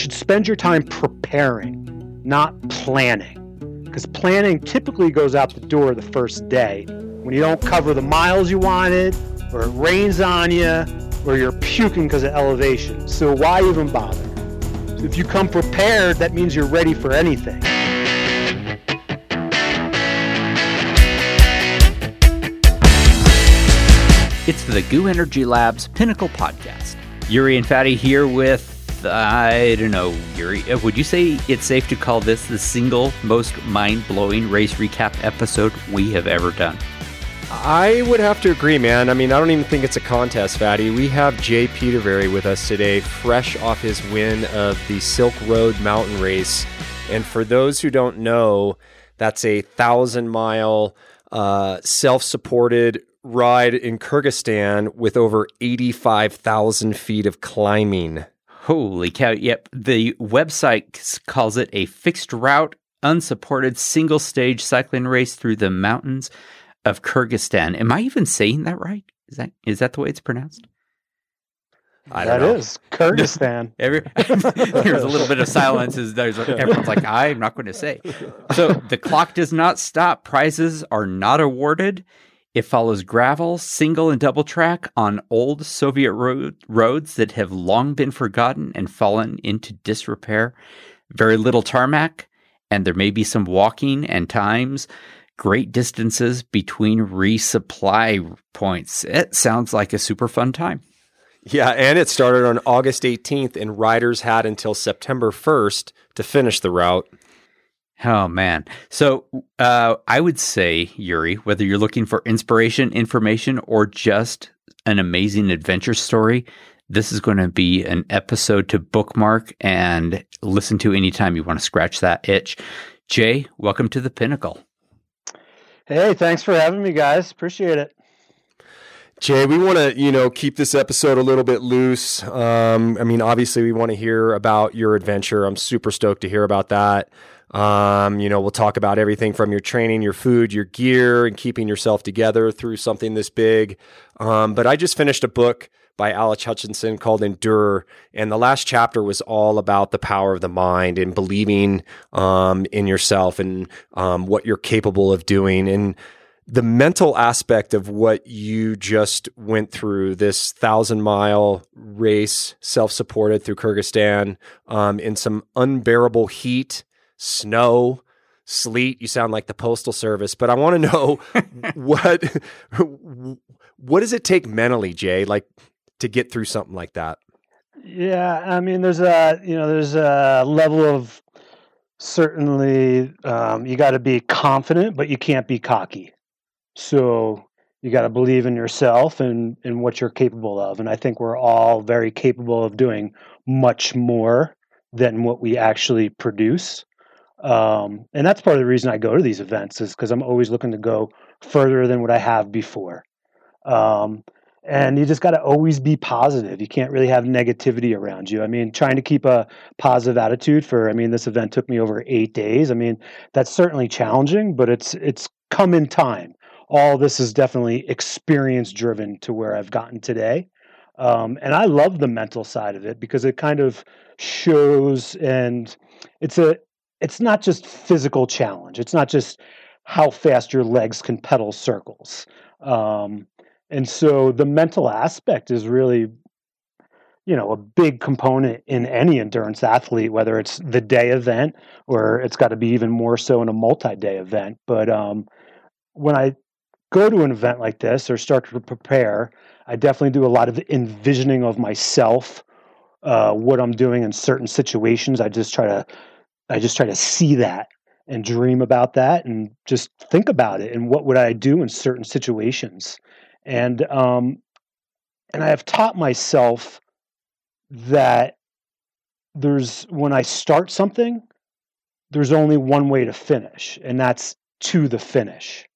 should spend your time preparing, not planning. Because planning typically goes out the door the first day when you don't cover the miles you wanted, or it rains on you, or you're puking because of elevation. So why even bother? If you come prepared, that means you're ready for anything. It's the GU Energy Labs Pinnacle Podcast. Yuri and Fatty here with, I don't know, Yuri, uh, would you say it's safe to call this the single most mind blowing race recap episode we have ever done? I would have to agree, man. I mean, I don't even think it's a contest, Fatty. We have Jay Petervary with us today, fresh off his win of the Silk Road Mountain Race. And for those who don't know, that's a thousand mile uh, self supported ride in Kyrgyzstan with over 85,000 feet of climbing. Holy cow. Yep. The website calls it a fixed route, unsupported single stage cycling race through the mountains of Kyrgyzstan. Am I even saying that right? Is that is that the way it's pronounced? I that is Kyrgyzstan. Every, there's a little bit of silence. As there's everyone's like, I'm not going to say. So the clock does not stop. Prizes are not awarded. It follows gravel, single, and double track on old Soviet road, roads that have long been forgotten and fallen into disrepair. Very little tarmac, and there may be some walking and times. Great distances between resupply points. It sounds like a super fun time. Yeah, and it started on August 18th, and riders had until September 1st to finish the route. Oh man. So uh, I would say, Yuri, whether you're looking for inspiration, information, or just an amazing adventure story, this is going to be an episode to bookmark and listen to anytime you want to scratch that itch. Jay, welcome to the pinnacle. Hey, thanks for having me, guys. Appreciate it. Jay, we want to, you know, keep this episode a little bit loose. Um, I mean, obviously, we want to hear about your adventure. I'm super stoked to hear about that. Um, you know, we'll talk about everything from your training, your food, your gear, and keeping yourself together through something this big. Um, but I just finished a book by Alex Hutchinson called Endure. And the last chapter was all about the power of the mind and believing um, in yourself and um, what you're capable of doing. And the mental aspect of what you just went through this thousand mile race, self supported through Kyrgyzstan um, in some unbearable heat snow, sleet. You sound like the postal service, but I want to know what what does it take mentally, Jay, like to get through something like that? Yeah, I mean, there's a you know there's a level of certainly um, you got to be confident, but you can't be cocky. So you got to believe in yourself and and what you're capable of. And I think we're all very capable of doing much more than what we actually produce. Um, and that's part of the reason I go to these events is because I'm always looking to go further than what I have before. Um, and you just got to always be positive. You can't really have negativity around you. I mean, trying to keep a positive attitude for. I mean, this event took me over eight days. I mean, that's certainly challenging, but it's it's come in time. All this is definitely experience driven to where I've gotten today. Um, and I love the mental side of it because it kind of shows and it's a it's not just physical challenge. It's not just how fast your legs can pedal circles. Um, and so the mental aspect is really, you know, a big component in any endurance athlete, whether it's the day event or it's got to be even more so in a multi-day event. But um, when I go to an event like this or start to prepare, I definitely do a lot of envisioning of myself, uh, what I'm doing in certain situations. I just try to I just try to see that and dream about that and just think about it and what would I do in certain situations. And um, and I have taught myself that there's when I start something, there's only one way to finish, and that's to the finish.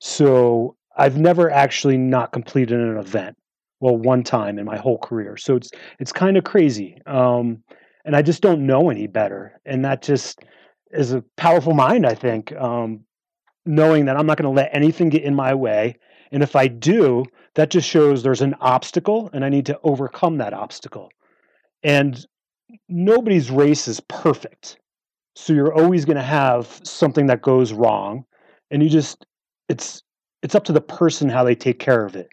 So I've never actually not completed an event. Well, one time in my whole career. So it's it's kind of crazy. Um, and I just don't know any better. And that just is a powerful mind, I think. Um, knowing that I'm not going to let anything get in my way, and if I do, that just shows there's an obstacle, and I need to overcome that obstacle. And nobody's race is perfect. So you're always going to have something that goes wrong and you just it's it's up to the person how they take care of it.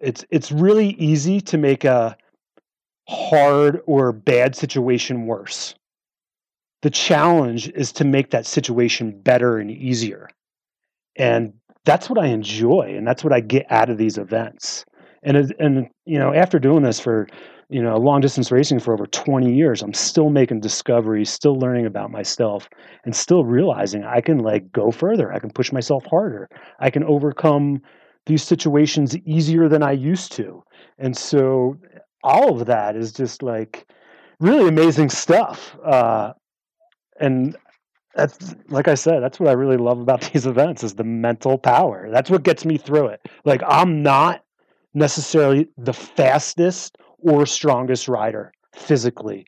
It's it's really easy to make a hard or bad situation worse. The challenge is to make that situation better and easier. And that's what I enjoy and that's what I get out of these events. And and you know, after doing this for you know long distance racing for over 20 years i'm still making discoveries still learning about myself and still realizing i can like go further i can push myself harder i can overcome these situations easier than i used to and so all of that is just like really amazing stuff uh, and that's like i said that's what i really love about these events is the mental power that's what gets me through it like i'm not necessarily the fastest or strongest rider physically.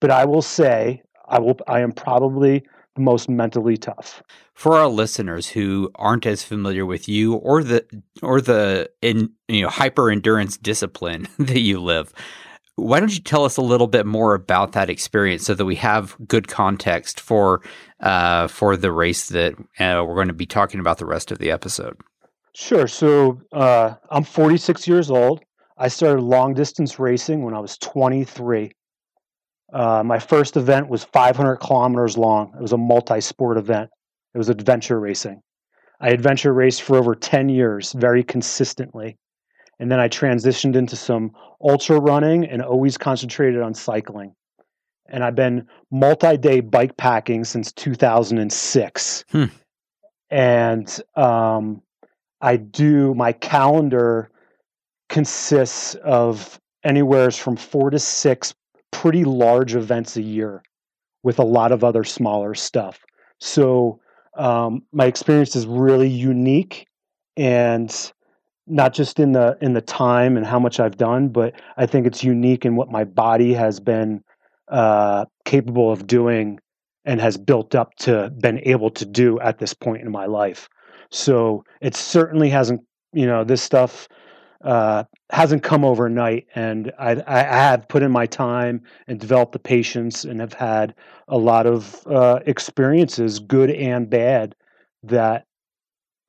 But I will say I will I am probably most mentally tough. For our listeners who aren't as familiar with you or the or the in you know hyper endurance discipline that you live, why don't you tell us a little bit more about that experience so that we have good context for uh, for the race that uh, we're going to be talking about the rest of the episode? Sure. So uh, I'm 46 years old. I started long distance racing when I was 23. Uh, my first event was 500 kilometers long. It was a multi sport event, it was adventure racing. I adventure raced for over 10 years very consistently. And then I transitioned into some ultra running and always concentrated on cycling. And I've been multi day bike packing since 2006. Hmm. And um, I do my calendar consists of anywhere from four to six pretty large events a year with a lot of other smaller stuff. So um, my experience is really unique and not just in the in the time and how much I've done, but I think it's unique in what my body has been uh, capable of doing and has built up to been able to do at this point in my life. So it certainly hasn't, you know, this stuff uh, hasn't come overnight. And I, I, have put in my time and developed the patience and have had a lot of uh, experiences, good and bad, that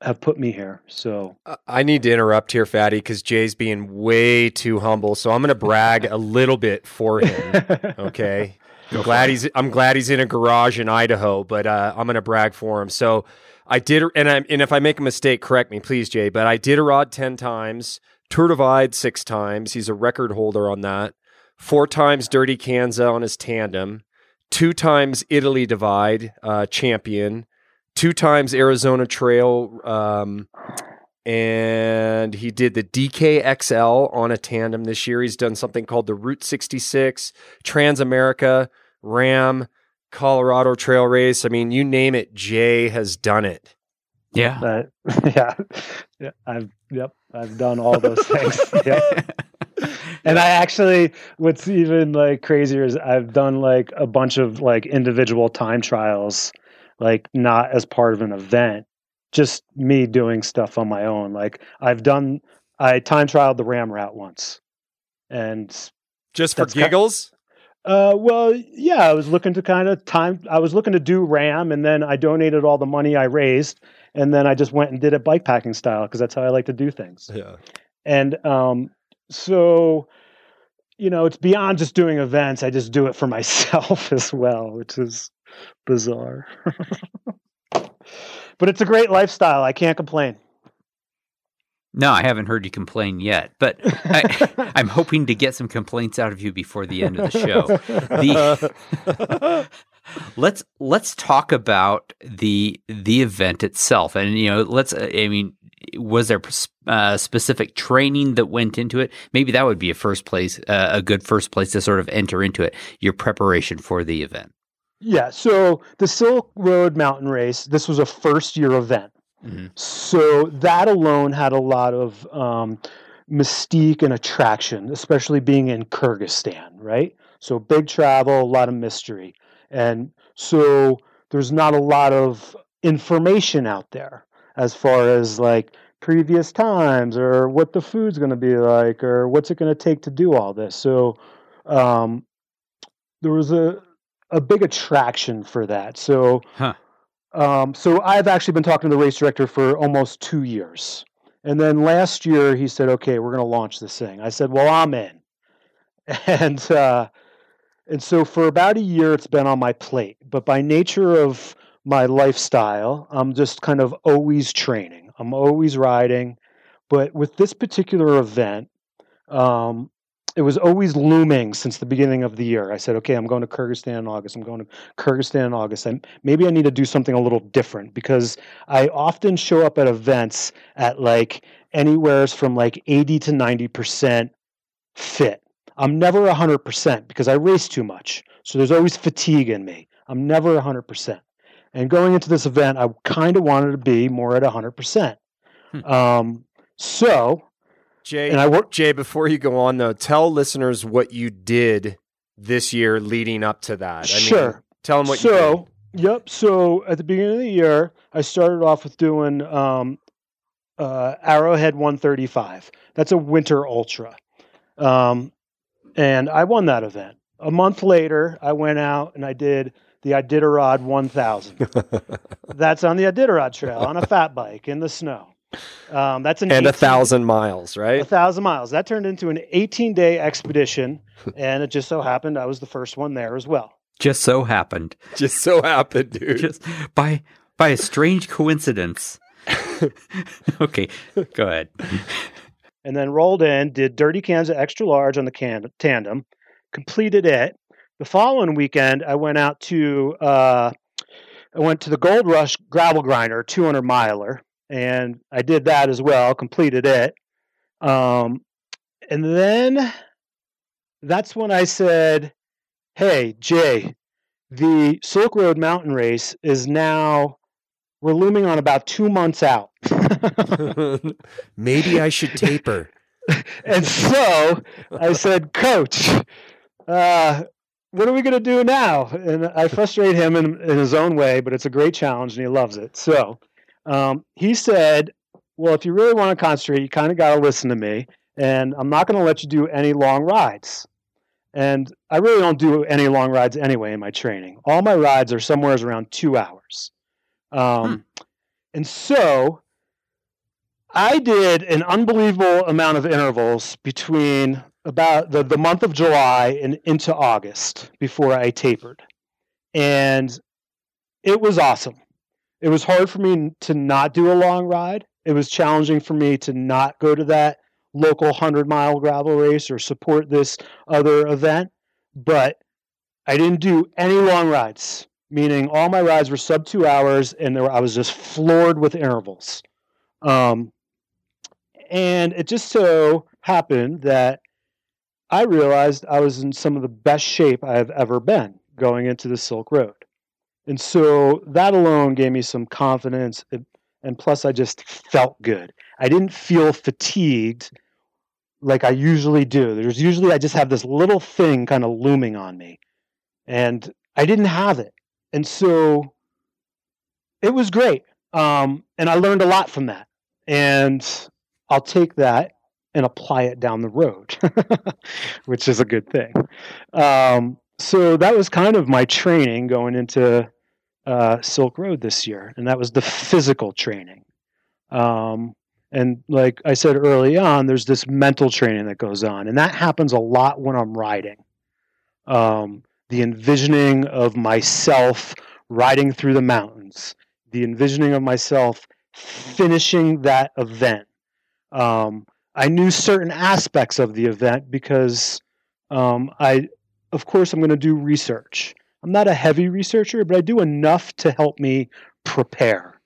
have put me here. So I need to interrupt here, Fatty, because Jay's being way too humble. So I'm going to brag a little bit for him. Okay. I'm glad he's I'm glad he's in a garage in Idaho, but uh, I'm going to brag for him. So I did, and I and if I make a mistake, correct me, please, Jay. But Iditarod ten times. Tour Divide six times. He's a record holder on that. Four times Dirty Kanza on his tandem. Two times Italy Divide uh, champion. Two times Arizona Trail. Um, and he did the DKXL on a tandem this year. He's done something called the Route 66, Transamerica, RAAM, Colorado Trail Race. I mean, you name it, Jay has done it. Yeah. Uh, yeah. yeah. I've yep. I've done all those things. yep. And I actually what's even like crazier is I've done like a bunch of like individual time trials, like not as part of an event. Just me doing stuff on my own. Like I've done I time trialed the RAAM route once. And just for giggles? Uh, well, yeah, I was looking to kind of time. I was looking to do RAAM, and then I donated all the money I raised, and then I just went and did it bike packing style because that's how I like to do things. Yeah. And um, so, you know, it's beyond just doing events. I just do it for myself as well, which is bizarre. but it's a great lifestyle. I can't complain. No, I haven't heard you complain yet, but I, am hoping to get some complaints out of you before the end of the show. The, let's let's talk about the the event itself, and you know, let's. I mean, was there uh, specific training that went into it? Maybe that would be a first place, uh, a good first place to sort of enter into it. Your preparation for the event. Yeah. So the Silk Road Mountain Race. This was a first year event. Mm-hmm. So that alone had a lot of um, mystique and attraction, especially being in Kyrgyzstan, right? So big travel, a lot of mystery. And so there's not a lot of information out there as far as like previous times or what the food's going to be like or what's it going to take to do all this. So um, there was a a big attraction for that. So, Huh. um, so I've actually been talking to the race director for almost two years, and then last year he said, "Okay, we're going to launch this thing." I said, "Well, I'm in," and uh, and so for about a year, it's been on my plate. But by nature of my lifestyle, I'm just kind of always training. I'm always riding. But with this particular event, um, it was always looming since the beginning of the year. I said, okay, I'm going to Kyrgyzstan in August. I'm going to Kyrgyzstan in August. And maybe I need to do something a little different because I often show up at events at like anywhere from like 80 to 90% fit. I'm never 100% because I race too much. So there's always fatigue in me. I'm never 100%. And going into this event, I kind of wanted to be more at 100%. Hmm. Um, so, Jay, and I work. Jay, before you go on though, tell listeners what you did this year leading up to that. I mean, Sure. tell them what you did. so, yep. So at the beginning of the year, I started off with doing um, uh, Arrowhead 135. That's a winter ultra. Um, and I won that event. A month later, I went out and I did the Iditarod 1000. That's on the Iditarod Trail on a fat bike in the snow. Um, that's an and a thousand miles, right? a thousand miles. That turned into an 18 day expedition, and it just so happened I was the first one there as well. Just so happened. Just so happened, dude. Just by by a strange coincidence. okay, go ahead. And then rolled in, did Dirty Kanza extra large on the can- tandem, completed it. The following weekend, I went out to uh, I went to the Gold Rush gravel grinder 200 miler, and I did that as well. Completed it, um, and then that's when I said, "Hey, Jay, the Silk Road Mountain Race is now we're looming on about two months out." Maybe I should taper. and so I said, Coach, uh, what are we going to do now? And I frustrate him in, in his own way, but it's a great challenge and he loves it. So um, he said, Well, if you really want to concentrate, you kind of got to listen to me. And I'm not going to let you do any long rides. And I really don't do any long rides anyway in my training. All my rides are somewhere around two hours. Um, And so I did an unbelievable amount of intervals between about the, the month of July and into August before I tapered. And it was awesome. It was hard for me to not do a long ride. It was challenging for me to not go to that local 100 mile gravel race or support this other event. But I didn't do any long rides, meaning all my rides were sub two hours and were, I was just floored with intervals. Um, and it just so happened that I realized I was in some of the best shape I've ever been going into the Silk Road. And so that alone gave me some confidence. And, and plus, I just felt good. I didn't feel fatigued like I usually do. There's usually, I just have this little thing kind of looming on me. And I didn't have it. And so it was great. Um, and I learned a lot from that. And I'll take that and apply it down the road, which is a good thing. Um, so that was kind of my training going into uh, Silk Road this year, and that was the physical training. Um, and like I said early on, there's this mental training that goes on, and that happens a lot when I'm riding. Um, the envisioning of myself riding through the mountains, the envisioning of myself finishing that event. Um, I knew certain aspects of the event because um, I, of course, I'm going to do research. I'm not a heavy researcher, but I do enough to help me prepare.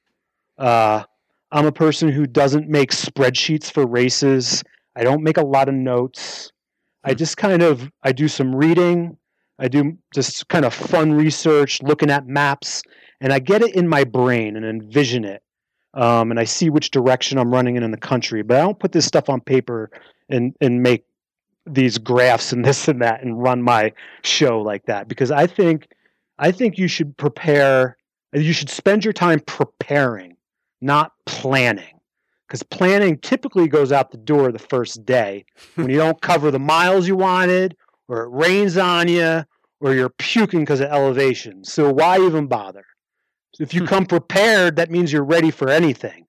Uh, I'm a person who doesn't make spreadsheets for races. I don't make a lot of notes. I Hmm. just kind of I do some reading. I do just kind of fun research, looking at maps, and I get it in my brain and envision it um, and I see which direction I'm running in in the country. But I don't put this stuff on paper and and make these graphs and this and that and run my show like that because I think I think you should prepare. You should spend your time preparing, not planning. Because planning typically goes out the door the first day when you don't cover the miles you wanted, or it rains on you, or you're puking because of elevation. So why even bother? If you come prepared, that means you're ready for anything,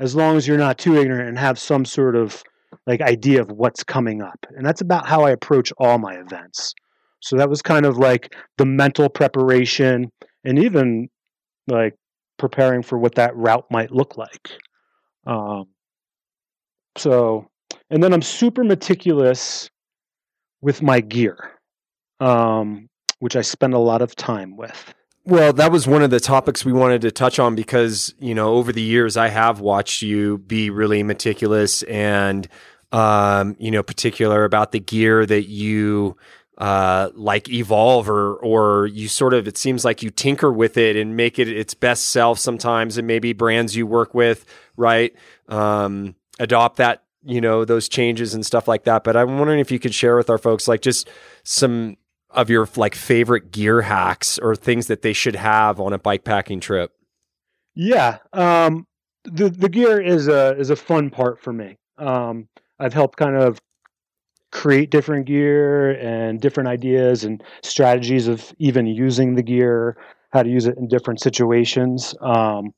as long as you're not too ignorant and have some sort of like idea of what's coming up. And that's about how I approach all my events. So that was kind of like the mental preparation and even like preparing for what that route might look like. Um, so, and then I'm super meticulous with my gear, um, which I spend a lot of time with. Well, that was one of the topics we wanted to touch on because, you know, over the years I have watched you be really meticulous and, um, you know, particular about the gear that you uh, like evolve or or you sort of it seems like you tinker with it and make it its best self sometimes and maybe brands you work with right? Um, adopt that you know those changes and stuff like that. But i'm wondering if you could share with our folks like just some of your like favorite gear hacks or things that they should have on a bike packing trip yeah um, the the gear is a is a fun part for me um, i've helped kind of create different gear and different ideas and strategies of even using the gear, how to use it in different situations. Um,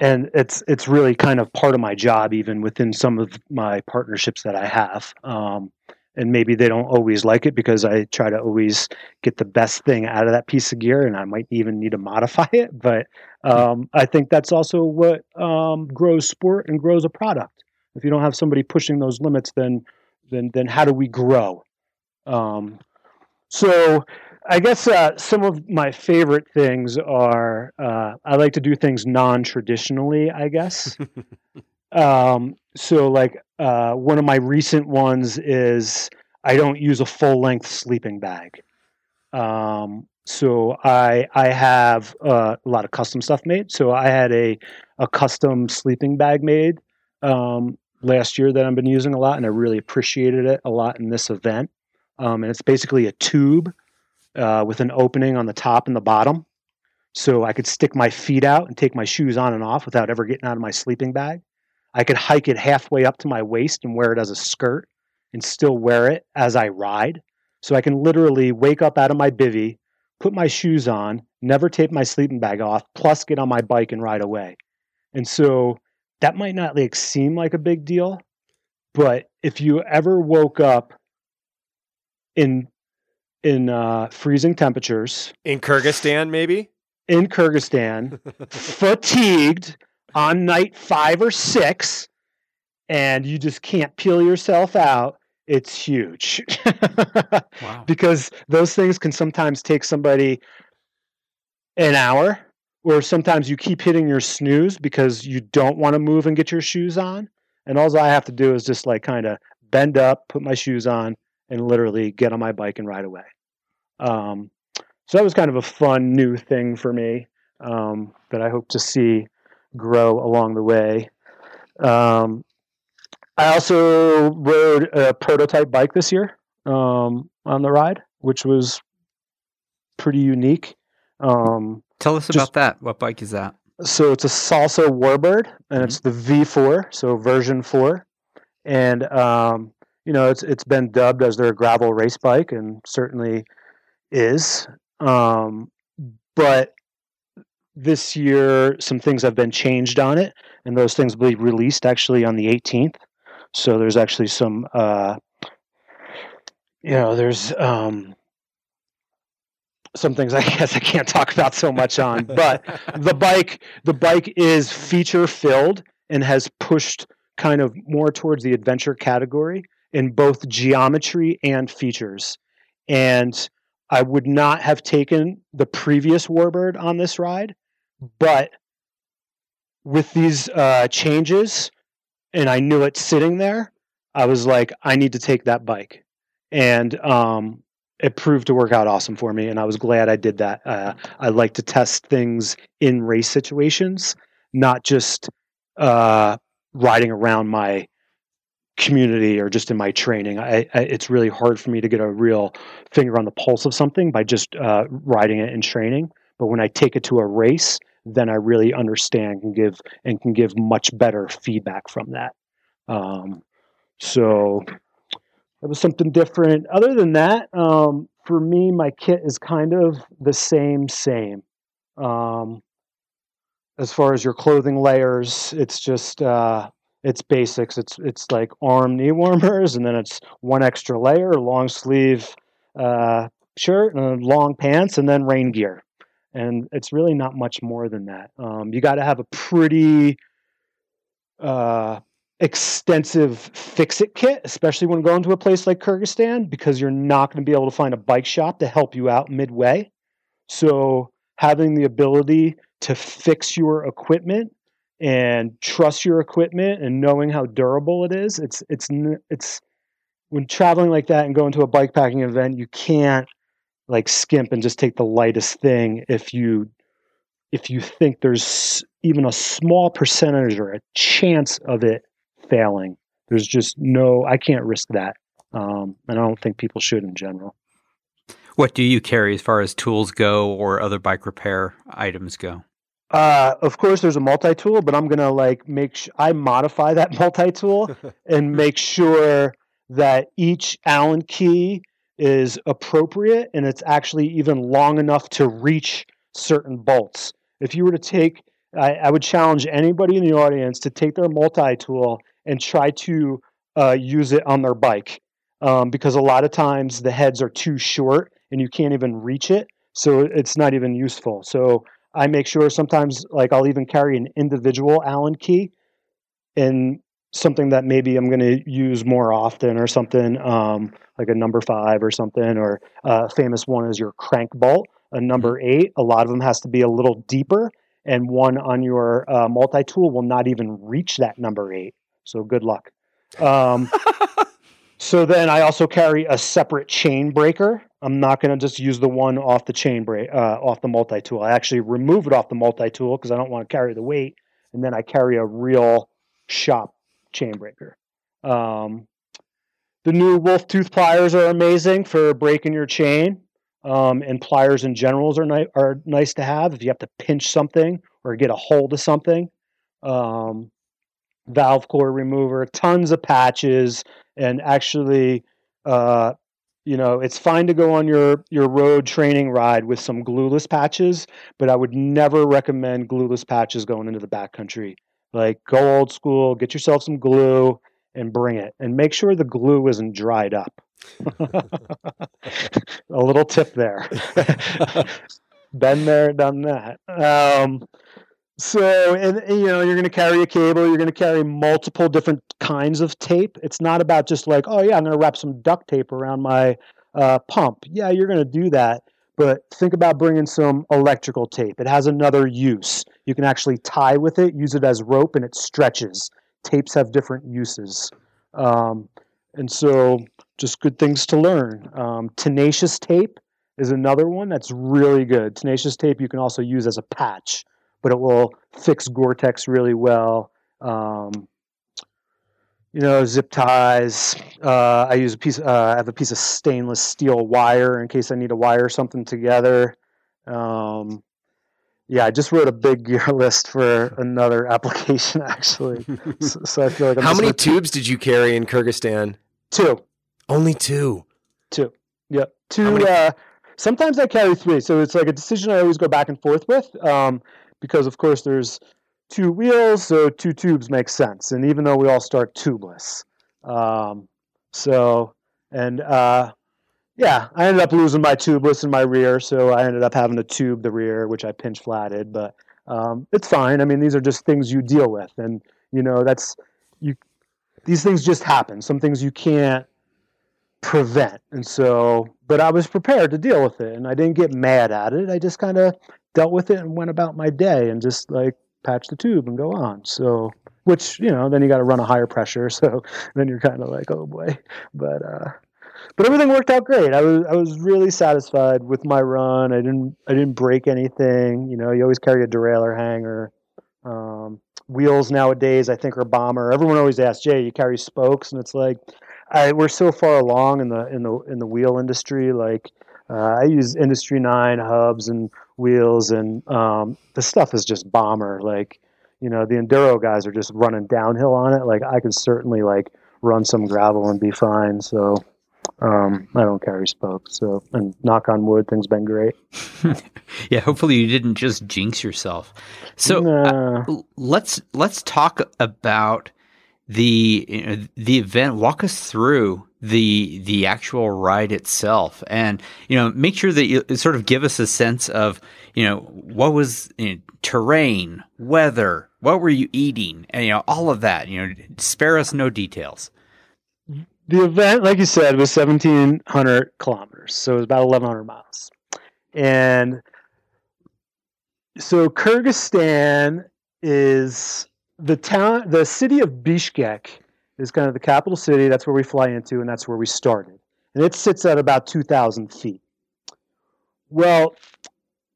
and it's it's really kind of part of my job, even within some of my partnerships that I have. Um, and maybe they don't always like it because I try to always get the best thing out of that piece of gear, and I might even need to modify it. But um, I think that's also what um, grows sport and grows a product. If you don't have somebody pushing those limits, then then then how do we grow? Um, so I guess uh, some of my favorite things are uh, I like to do things non-traditionally. I guess. um, so like uh, one of my recent ones is I don't use a full-length sleeping bag. Um, so I I have uh, a lot of custom stuff made. So I had a a custom sleeping bag made um, last year that I've been using a lot, and I really appreciated it a lot in this event. Um, and it's basically a tube uh, with an opening on the top and the bottom, so I could stick my feet out and take my shoes on and off without ever getting out of my sleeping bag. I could hike it halfway up to my waist and wear it as a skirt, and still wear it as I ride. So I can literally wake up out of my bivy, put my shoes on, never take my sleeping bag off, plus get on my bike and ride away. And so that might not like seem like a big deal, but if you ever woke up in in uh, freezing temperatures in Kyrgyzstan, maybe in Kyrgyzstan, fatigued on night five or six, and you just can't peel yourself out, it's huge. wow. Because those things can sometimes take somebody an hour or sometimes you keep hitting your snooze because you don't want to move and get your shoes on. And all I have to do is just like kind of bend up, put my shoes on, and literally get on my bike and ride away. Um, so that was kind of a fun new thing for me um, that I hope to see grow along the way. Um, I also rode a prototype bike this year um, on the ride, which was pretty unique. Um, Tell us Just, about that. What bike is that? So it's a Salsa Warbird, and mm-hmm. it's the V4, so version four, and um, you know it's it's been dubbed as their gravel race bike, and certainly is. Um, but this year, some things have been changed on it, and those things will be released actually on the 18th. So there's actually some, uh, you know, there's um, some things I guess I can't talk about so much on, but the bike the bike is feature filled and has pushed kind of more towards the adventure category in both geometry and features. And I would not have taken the previous Warbird on this ride, but with these uh, changes, and I knew it sitting there, I was like, I need to take that bike. And um, it proved to work out awesome for me, and I was glad I did that. Uh, I like to test things in race situations, not just uh, riding around my community or just in my training. I, I, it's really hard for me to get a real finger on the pulse of something by just uh, riding it in training. But when I take it to a race, then I really understand and give and can give much better feedback from that. Um, so it was something different. Other than that, um, for me, my kit is kind of the same, same. Um, as far as your clothing layers, it's just uh, it's basics. It's it's like arm knee warmers, and then it's one extra layer, long sleeve uh, shirt, and long pants, and then rain gear. And it's really not much more than that. Um, you got to have a pretty uh, extensive fix it kit, especially when going to a place like Kyrgyzstan, because you're not going to be able to find a bike shop to help you out midway. So having the ability to fix your equipment and trust your equipment and knowing how durable it is, it's it's it's when traveling like that and going to a bike packing event, you can't like skimp and just take the lightest thing if you if you think there's even a small percentage or a chance of it failing. There's just no, I can't risk that. Um, and I don't think people should in general. What do you carry as far as tools go or other bike repair items go? Uh, of course, there's a multi tool, but I'm gonna like make sh- I modify that multi tool and make sure that each Allen key is appropriate and it's actually even long enough to reach certain bolts. If you were to take, I, I would challenge anybody in the audience to take their multi tool and try to uh, use it on their bike um, because a lot of times the heads are too short and you can't even reach it, so it's not even useful. So I make sure sometimes, like I'll even carry an individual Allen key and something that maybe I'm going to use more often or something um, like a number five or something, or a uh, famous one is your crank bolt. A number mm-hmm. eight, a lot of them has to be a little deeper, and one on your uh, multi tool will not even reach that number eight. So good luck. Um, so then I also carry a separate chain breaker. I'm not going to just use the one off the chain break uh, off the multi tool. I actually remove it off the multi tool because I don't want to carry the weight, and then I carry a real shop chain breaker. Um, the new Wolf Tooth pliers are amazing for breaking your chain, um, and pliers in general are, ni- are nice to have if you have to pinch something or get a hold of something. Um, valve core remover, tons of patches, and actually, uh, you know, it's fine to go on your your road training ride with some glueless patches, but I would never recommend glueless patches going into the backcountry. Like, go old school, get yourself some glue and bring it, and make sure the glue isn't dried up. a little tip there. Been there, done that. Um, so, and, you know, you're going to carry a cable, you're going to carry multiple different kinds of tape. It's not about just like, oh, yeah, I'm going to wrap some duct tape around my uh, pump. Yeah, you're going to do that. But think about bringing some electrical tape. It has another use. You can actually tie with it, use it as rope, and it stretches. Tapes have different uses. Um, and so, just good things to learn. Um, tenacious tape is another one that's really good. Tenacious tape you can also use as a patch but it will fix Gore-Tex really well. Um, you know, zip ties. Uh, I use a piece. Uh, I have a piece of stainless steel wire in case I need to wire something together. Um, yeah, I just wrote a big gear list for another application actually. so, so, I feel like I'm how many tubes did you carry in Kyrgyzstan? Two. Only two. Two. Yep. Two. Uh, sometimes I carry three, so it's like a decision I always go back and forth with. Um, because of course there's two wheels, so two tubes makes sense. And even though we all start tubeless, um, so and uh, yeah, I ended up losing my tubeless in my rear, so I ended up having to tube the rear, which I pinch flatted. But um, it's fine. I mean, these are just things you deal with, and you know that's you. These things just happen. Some things you can't prevent, and so. But I was prepared to deal with it, and I didn't get mad at it. I just kind of dealt with it and went about my day and just like patch the tube and go on. So, which you know, then you got to run a higher pressure. So then you're kind of like, oh boy. But uh, but everything worked out great. I was I was really satisfied with my run. I didn't I didn't break anything. You know, you always carry a derailleur hanger. Um, wheels nowadays, I think, are bomber. Everyone always asks, Jay, you carry spokes, and it's like, I, we're so far along in the in the in the wheel industry. Like, uh, I use Industry Nine hubs and wheels, and um, the stuff is just bomber. Like, you know, the enduro guys are just running downhill on it. Like, I could certainly like run some gravel and be fine. So, Um, I don't carry spokes, so and knock on wood, things been great. yeah, hopefully you didn't just jinx yourself. So Nah. uh, let's let's talk about the you know, the event. Walk us through the the actual ride itself, and you know, make sure that you sort of give us a sense of you know what was you know, terrain, weather, what were you eating, and you know all of that. You know, spare us no details. The event, like you said, was 1,700 kilometers, so it was about 1,100 miles. And so Kyrgyzstan is the town, the city of Bishkek is kind of the capital city. That's where we fly into, and that's where we started. And it sits at about 2,000 feet. Well,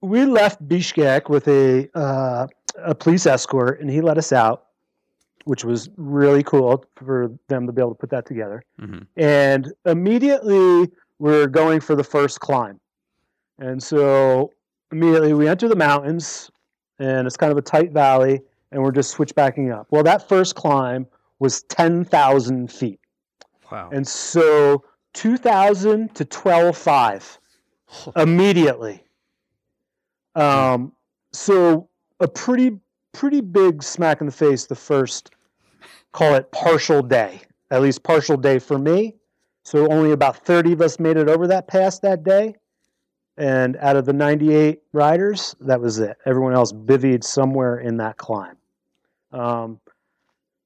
we left Bishkek with a uh, a police escort, and he let us out, which was really cool for them to be able to put that together. Mhm. And immediately we're going for the first climb. And so immediately we enter the mountains, and it's kind of a tight valley, and we're just switchbacking up. Well, that first climb was 10,000 feet. Wow. And so 2,000 to 12,5 immediately. Um, so a pretty pretty big smack in the face the first call it partial day at least partial day for me. So only about 30 of us made it over that pass that day. And out of the 98 riders that was it. Everyone else bivvied somewhere in that climb. Um,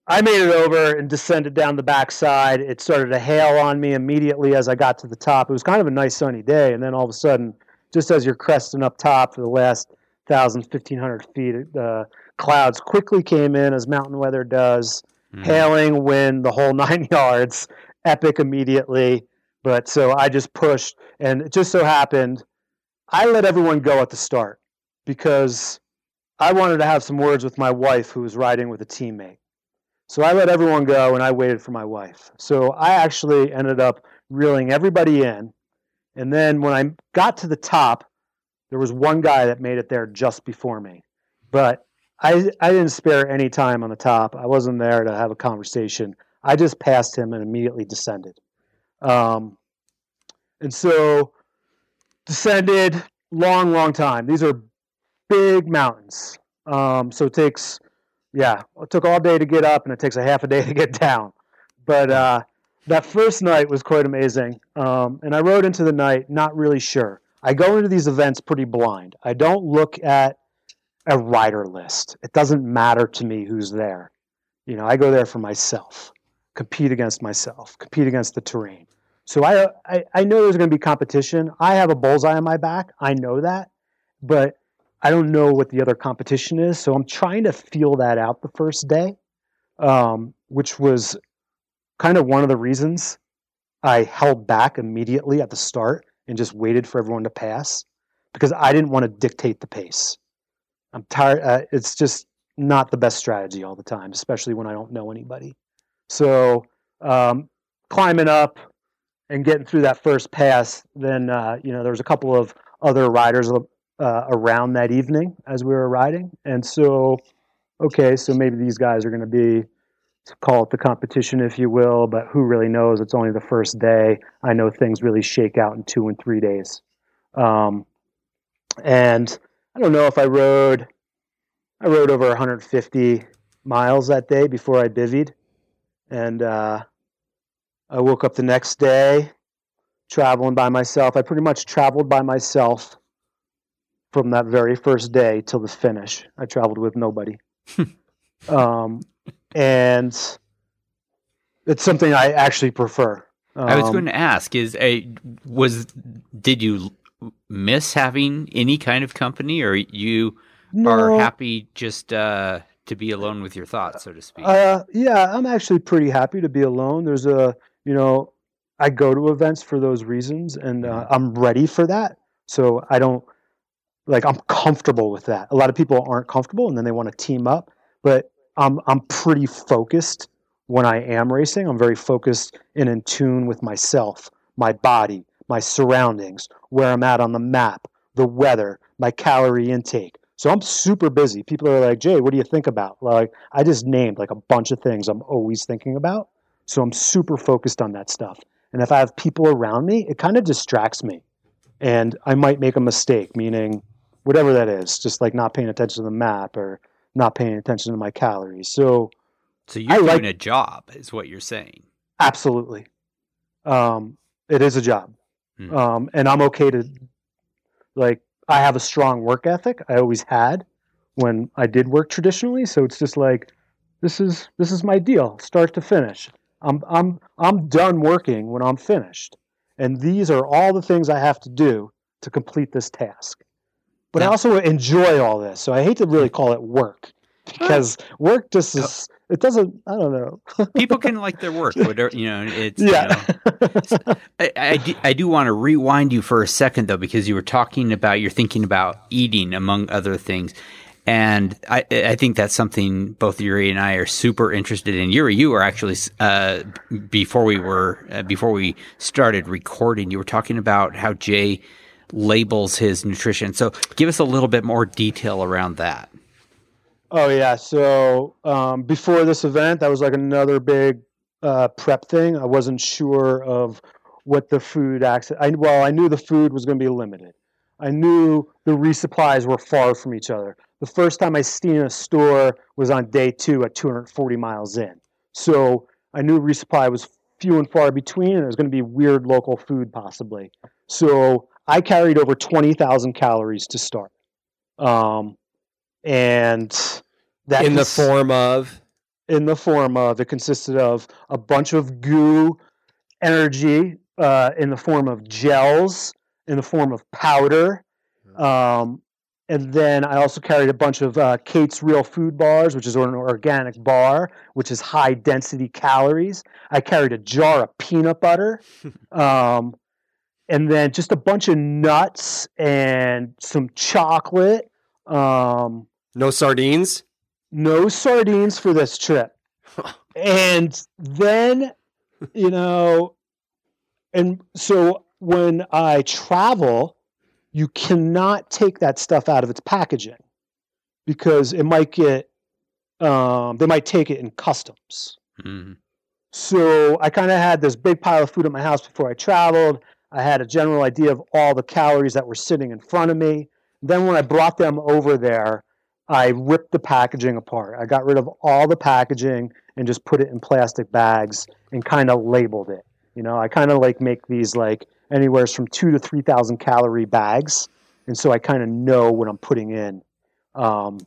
i made it over and descended down the backside. It started to hail on me immediately as i got to the top. It was kind of a nice sunny day. And then all of a sudden just as you're cresting up top for the last 1,000, 1,500 feet, uh, clouds quickly came in as mountain weather does. Mhm. Hailing, wind, the whole nine yards. Epic immediately. But so I just pushed, and it just so happened I let everyone go at the start because I wanted to have some words with my wife who was riding with a teammate. So I let everyone go and I waited for my wife. So I actually ended up reeling everybody in. And then when I got to the top, there was one guy that made it there just before me. But I, I didn't spare any time on the top. I wasn't there to have a conversation. I just passed him and immediately descended. Um, and so descended long, long time. These are big mountains. Um, so it takes, yeah, it took all day to get up and it takes a half a day to get down. But uh, that first night was quite amazing. Um, and I rode into the night not really sure. I go into these events pretty blind. I don't look at a rider list. It doesn't matter to me who's there. You know, I go there for myself, compete against myself, compete against the terrain. So I, I, I know there's going to be competition. I have a bullseye on my back. I know that, but I don't know what the other competition is. So I'm trying to feel that out the first day, um, which was kind of one of the reasons I held back immediately at the start and just waited for everyone to pass because I didn't want to dictate the pace. I'm tired. Uh, it's just not the best strategy all the time, especially when I don't know anybody. So um, climbing up and getting through that first pass, then uh, you know there was a couple of other riders uh, around that evening as we were riding, and so okay, so maybe these guys are going to be call it the competition, if you will, but who really knows? It's only the first day. I know things really shake out in two and three days. Um, and I don't know if I rode, I rode over 150 miles that day before I bivied. And uh, I woke up the next day traveling by myself. I pretty much traveled by myself from that very first day till the finish. I traveled with nobody. um, and it's something I actually prefer. Um, I was going to ask: Is a was did you miss having any kind of company, or you no, are happy just uh, to be alone with your thoughts, so to speak? Uh, yeah, I'm actually pretty happy to be alone. There's a, you know, I go to events for those reasons, and uh, I'm ready for that. So I don't like I'm comfortable with that. A lot of people aren't comfortable, and then they want to team up. But I'm I'm pretty focused when I am racing. I'm very focused and in tune with myself, my body, my surroundings, where I'm at on the map, the weather, my calorie intake. So I'm super busy. People are like, Jay, what do you think about? Like, I just named like a bunch of things I'm always thinking about. So I'm super focused on that stuff. And if I have people around me, it kind of distracts me. And I might make a mistake, meaning whatever that is, just like not paying attention to the map or not paying attention to my calories. So, so you're I doing like- a job, is what you're saying. absolutely. Um, it is a job. Hmm. Um, and I'm okay to, like, I have a strong work ethic. I always had when I did work traditionally. So it's just like, this is this is my deal, start to finish. I'm I'm I'm done working when I'm finished, and these are all the things I have to do to complete this task. But I also enjoy all this, so I hate to really call it work because work just is it doesn't I don't know. People can like their work, whatever you know. It's yeah. You know, I, I, do, I do want to rewind you for a second though, because you were talking about you're thinking about eating among other things, and I, I think that's something both Yuri and I are super interested in. Yuri, you were actually uh, before we were uh, before we started recording, you were talking about how Jay labels his nutrition. So give us a little bit more detail around that. Oh yeah. So um, before this event, that was like another big uh, prep thing. I wasn't sure of what the food access. I well, I knew the food was going to be limited. I knew the resupplies were far from each other. The first time I seen a store was on day two at 240 miles in. So I knew resupply was few and far between, and it was going to be weird local food possibly. So I carried over 20,000 calories to start. Um, and that in the cons- form of? in the form of it consisted of a bunch of GU Energy uh, in the form of gels in the form of powder um, and then i also carried a bunch of uh, kate's real food bars which is an organic bar which is high density calories. I carried a jar of peanut butter um, and then just a bunch of nuts and some chocolate um, no sardines. no sardines for this trip. and then, you know, and so when I travel, you cannot take that stuff out of its packaging because it might get, um, they might take it in customs. Mm. So I kind of had this big pile of food at my house before I traveled. I had a general idea of all the calories that were sitting in front of me. Then when I brought them over there, I ripped the packaging apart. I got rid of all the packaging and just put it in plastic bags and kind of labeled it. You know, I kind of like make these like anywhere from two to three thousand calorie bags, and so I kind of know what I'm putting in. Um,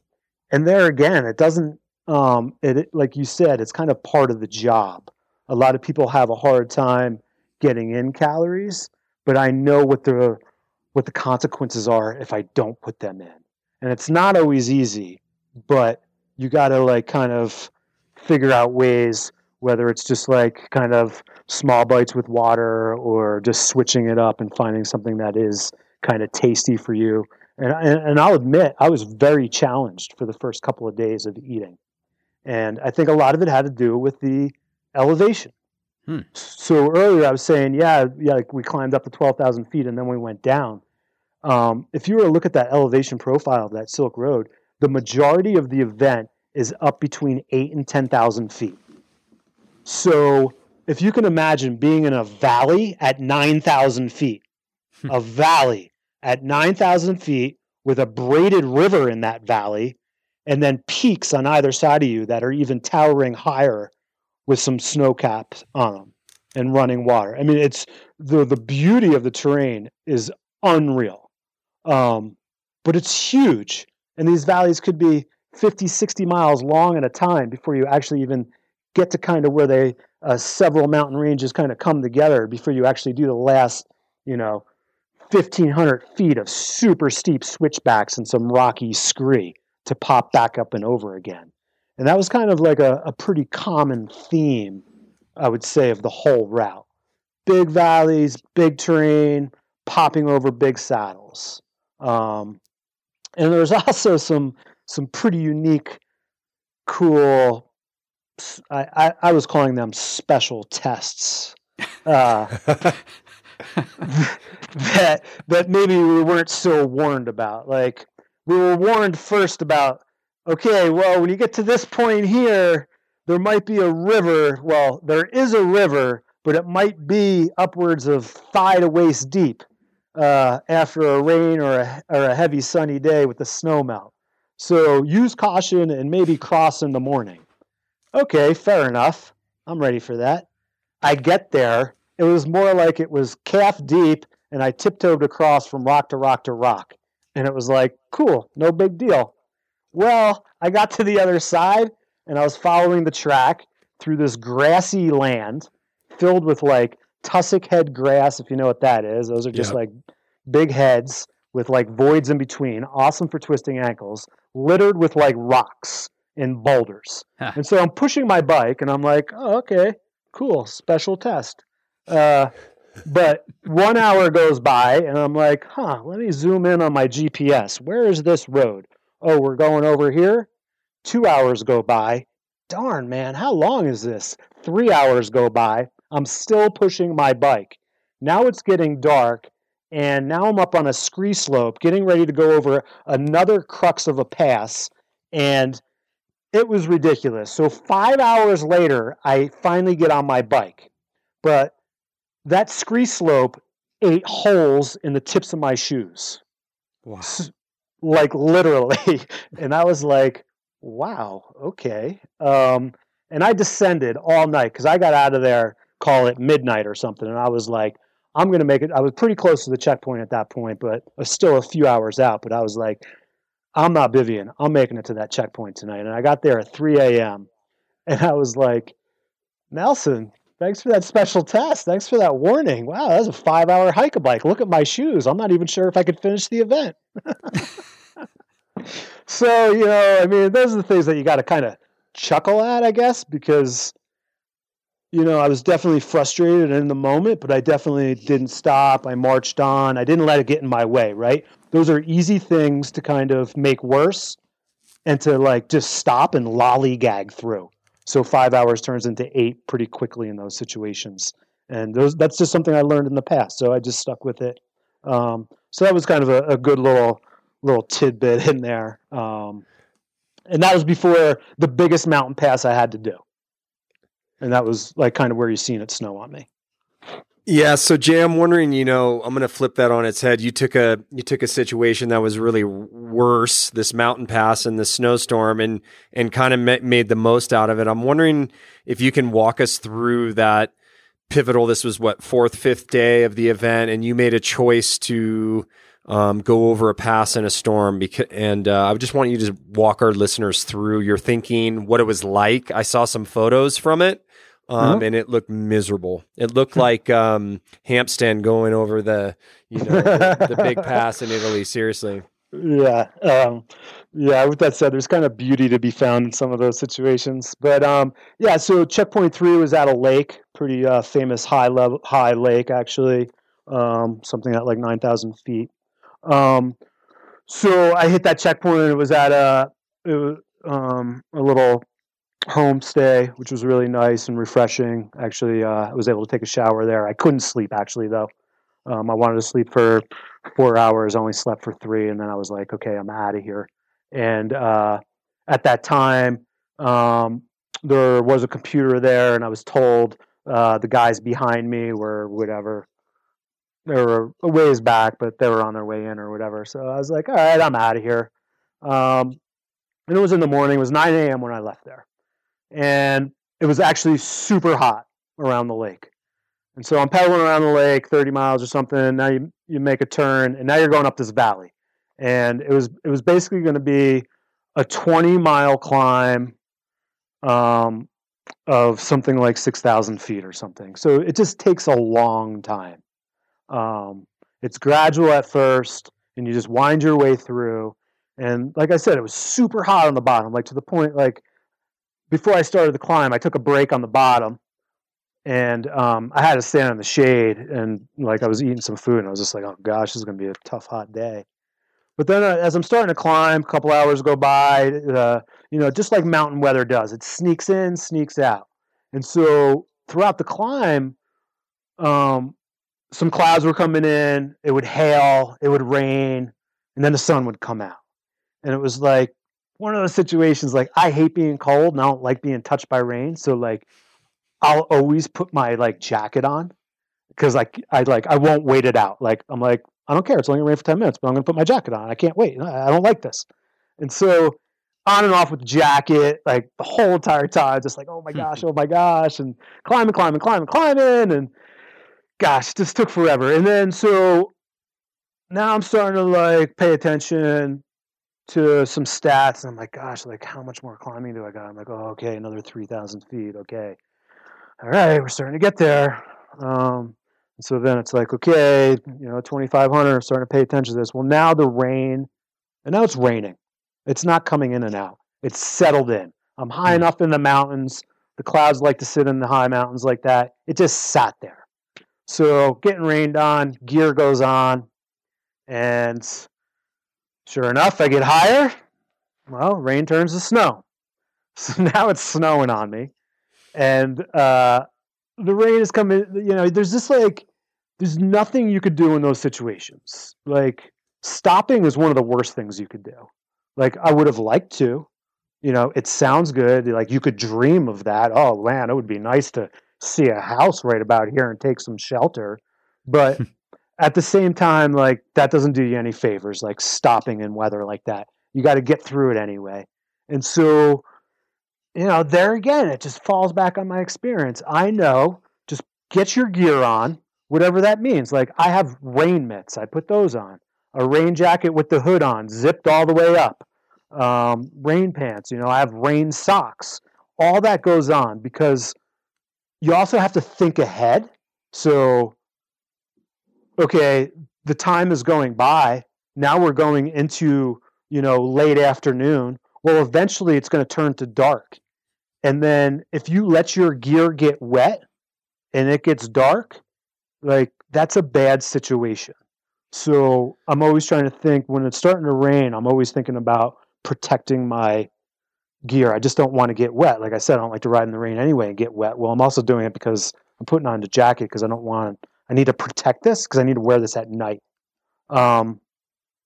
and there again, it doesn't. Um, it, like you said, it's kind of part of the job. A lot of people have a hard time getting in calories, but I know what the what the consequences are if I don't put them in. And it's not always easy, but you got to like kind of figure out ways whether it's just like kind of small bites with water or just switching it up and finding something that is kind of tasty for you. And, and, and I'll admit, I was very challenged for the first couple of days of eating. And I think a lot of it had to do with the elevation. Hmm. So earlier I was saying, yeah, yeah, like we climbed up to 12,000 feet and then we went down. Um, if you were to look at that elevation profile of that Silk Road, the majority of the event is up between eight and 10,000 feet. So if you can imagine being in a valley at 9,000 feet, a valley at 9,000 feet with a braided river in that valley, and then peaks on either side of you that are even towering higher with some snow caps on them and running water. I mean, it's the the beauty of the terrain is unreal, um, but it's huge, and these valleys could be 50, 60 miles long at a time before you actually even get to kind of where they uh, several mountain ranges kind of come together before you actually do the last, you know, 1500 feet of super steep switchbacks and some rocky scree to pop back up and over again. And that was kind of like a, a pretty common theme, I would say, of the whole route. Big valleys, big terrain, popping over big saddles. Um, and there's also some some pretty unique, cool. i i was calling them special tests. Uh, that that maybe we weren't so warned about. Like we were warned first about, okay, well, when you get to this point here, there might be a river. Well, there is a river, but it might be upwards of thigh to waist deep uh, after a rain or a, or a heavy sunny day with the snow melt. So use caution and maybe cross in the morning. Okay, fair enough. I'm ready for that. I get there. It was more like it was calf deep, and I tiptoed across from rock to rock to rock. And it was like, cool, no big deal. Well, I got to the other side, and I was following the track through this grassy land filled with like tussock head grass, if you know what that is. Those are just Yep. like big heads with like voids in between, awesome for twisting ankles, littered with like rocks and boulders. Huh. And so I'm pushing my bike and I'm like, oh, okay, cool, special test. Uh, but one hour goes by and I'm like, huh, let me zoom in on my GPS. Where is this road? Oh, we're going over here. Two hours go by. Darn, man, how long is this? Three hours go by. I'm still pushing my bike. Now it's getting dark, and now I'm up on a scree slope, getting ready to go over another crux of a pass, and it was ridiculous. So five hours later, I finally get on my bike, but that scree slope ate holes in the tips of my shoes Wow. like literally and i was like wow okay um and i descended all night because i got out of there call it midnight or something. And i was like i'm gonna make it i was pretty close to the checkpoint at that point but still a few hours out. But i was like i'm not bivvying. I'm making it to that checkpoint tonight. And i got there at 3 a.m and i was like nelson thanks for that special test. Thanks for that warning. Wow that was a five hour hike a bike. Look at my shoes. I'm not even sure if i could finish the event. So you know i mean those are the things that you got to kind of chuckle at i guess because you know i was definitely frustrated in the moment but i definitely didn't stop. I marched on. I didn't let it get in my way right? Those are easy things to kind of make worse and to like just stop and lollygag through. So five hours turns into eight pretty quickly in those situations. And those that's just something i learned in the past so i just stuck with it. Um, so that was kind of a, a good little little tidbit in there. Um, and that was before the biggest mountain pass I had to do. And that was like kind of where you seen it snow on me. Yeah, so Jay, I'm wondering, you know, I'm going to flip that on its head. You took a you took a situation that was really worse, this mountain pass and the snowstorm, and and kind of ma- made the most out of it. I'm wondering if you can walk us through that pivotal. This was what fourth, fifth day of the event, and you made a choice to um, go over a pass in a storm. Because, and uh, I just want you to walk our listeners through your thinking, what it was like. I saw some photos from it um, and it looked miserable. It looked like um, Hampsten going over the you know the, the big pass in Italy. Seriously, Yeah. Um, yeah. With that said, there's kind of beauty to be found in some of those situations. But um, yeah, so checkpoint three was at a lake, pretty uh, famous high level, high lake actually, um, something at like 9,000 feet. Um, so I hit that checkpoint. and It was at a, it was, um, a little homestay, which was really nice and refreshing. Actually, uh, I was able to take a shower there. I couldn't sleep actually though. Um, I wanted to sleep for four hours. Only slept for three, and then I was like, okay, I'm out of here. And uh, at that time, um, there was a computer there, and I was told uh, the guys behind me were whatever. They were a ways back, but they were on their way in or whatever. So I was like, all right, I'm out of here. Um, and it was in the morning. It was 9 a.m. when I left there, and it was actually super hot around the lake. And so I'm pedaling around the lake, 30 miles or something. Now you you make a turn, and now you're going up this valley. And it was it was basically going to be a 20 mile climb um, of something like 6,000 feet or something. So it just takes a long time. Um, it's gradual at first, and you just wind your way through. And like I said, it was super hot on the bottom, like to the point like before I started the climb, I took a break on the bottom and um, I had to stand in the shade and like I was eating some food and I was just like, oh gosh, this is going to be a tough, hot day. But then uh, as I'm starting to climb, a couple hours go by, uh, you know, just like mountain weather does, it sneaks in, sneaks out. And so throughout the climb, um, some clouds were coming in, it would hail, it would rain, and then the sun would come out. And it was like one of those situations like I hate being cold and I don't like being touched by rain. So like I'll always put my like jacket on because like I like I won't wait it out. Like I'm like I don't care. It's only gonna rain for ten minutes, but I'm gonna put my jacket on. I can't wait. I don't like this. And so on and off with the jacket, like the whole entire time, just like oh my gosh, oh my gosh, and climbing, climbing, climbing, climbing, and gosh, just took forever. And then so now I'm starting to like pay attention to some stats, and I'm like, gosh, like how much more climbing do I got? I'm like, oh, okay, another three thousand feet. Okay, all right, we're starting to get there. Um, so then it's like, okay, you know, 2,500, starting to pay attention to this. Well, now the rain, and now it's raining. It's not coming in and out. It's settled in. I'm high mm. enough in the mountains. The clouds like to sit in the high mountains like that. It just sat there. So getting rained on, gear goes on, and sure enough, I get higher. Well, rain turns to snow. So now it's snowing on me, and uh, the rain is coming. You know, there's just like there's nothing you could do in those situations. Like stopping is one of the worst things you could do. Like I would have liked to. You know, it sounds good. Like you could dream of that. Oh man, it would be nice to see a house right about here and take some shelter. But at the same time, like that doesn't do you any favors, like stopping in weather like that. You got to get through it anyway. And so, you know, there again, it just falls back on my experience. I know, just get your gear on, whatever that means. Like I have rain mitts, I put those on. A rain jacket with the hood on, zipped all the way up. Um, rain pants, you know, I have rain socks. All that goes on because you also have to think ahead. So, okay, the time is going by. Now we're going into, you know, late afternoon. Well, eventually it's going to turn to dark. And then if you let your gear get wet and it gets dark, like that's a bad situation. So I'm always trying to think when it's starting to rain, I'm always thinking about protecting my gear. I just don't want to get wet. Like I said, I don't like to ride in the rain anyway and get wet. Well, I'm also doing it because I'm putting on the jacket because I don't want. I need to protect this because I need to wear this at night. Um,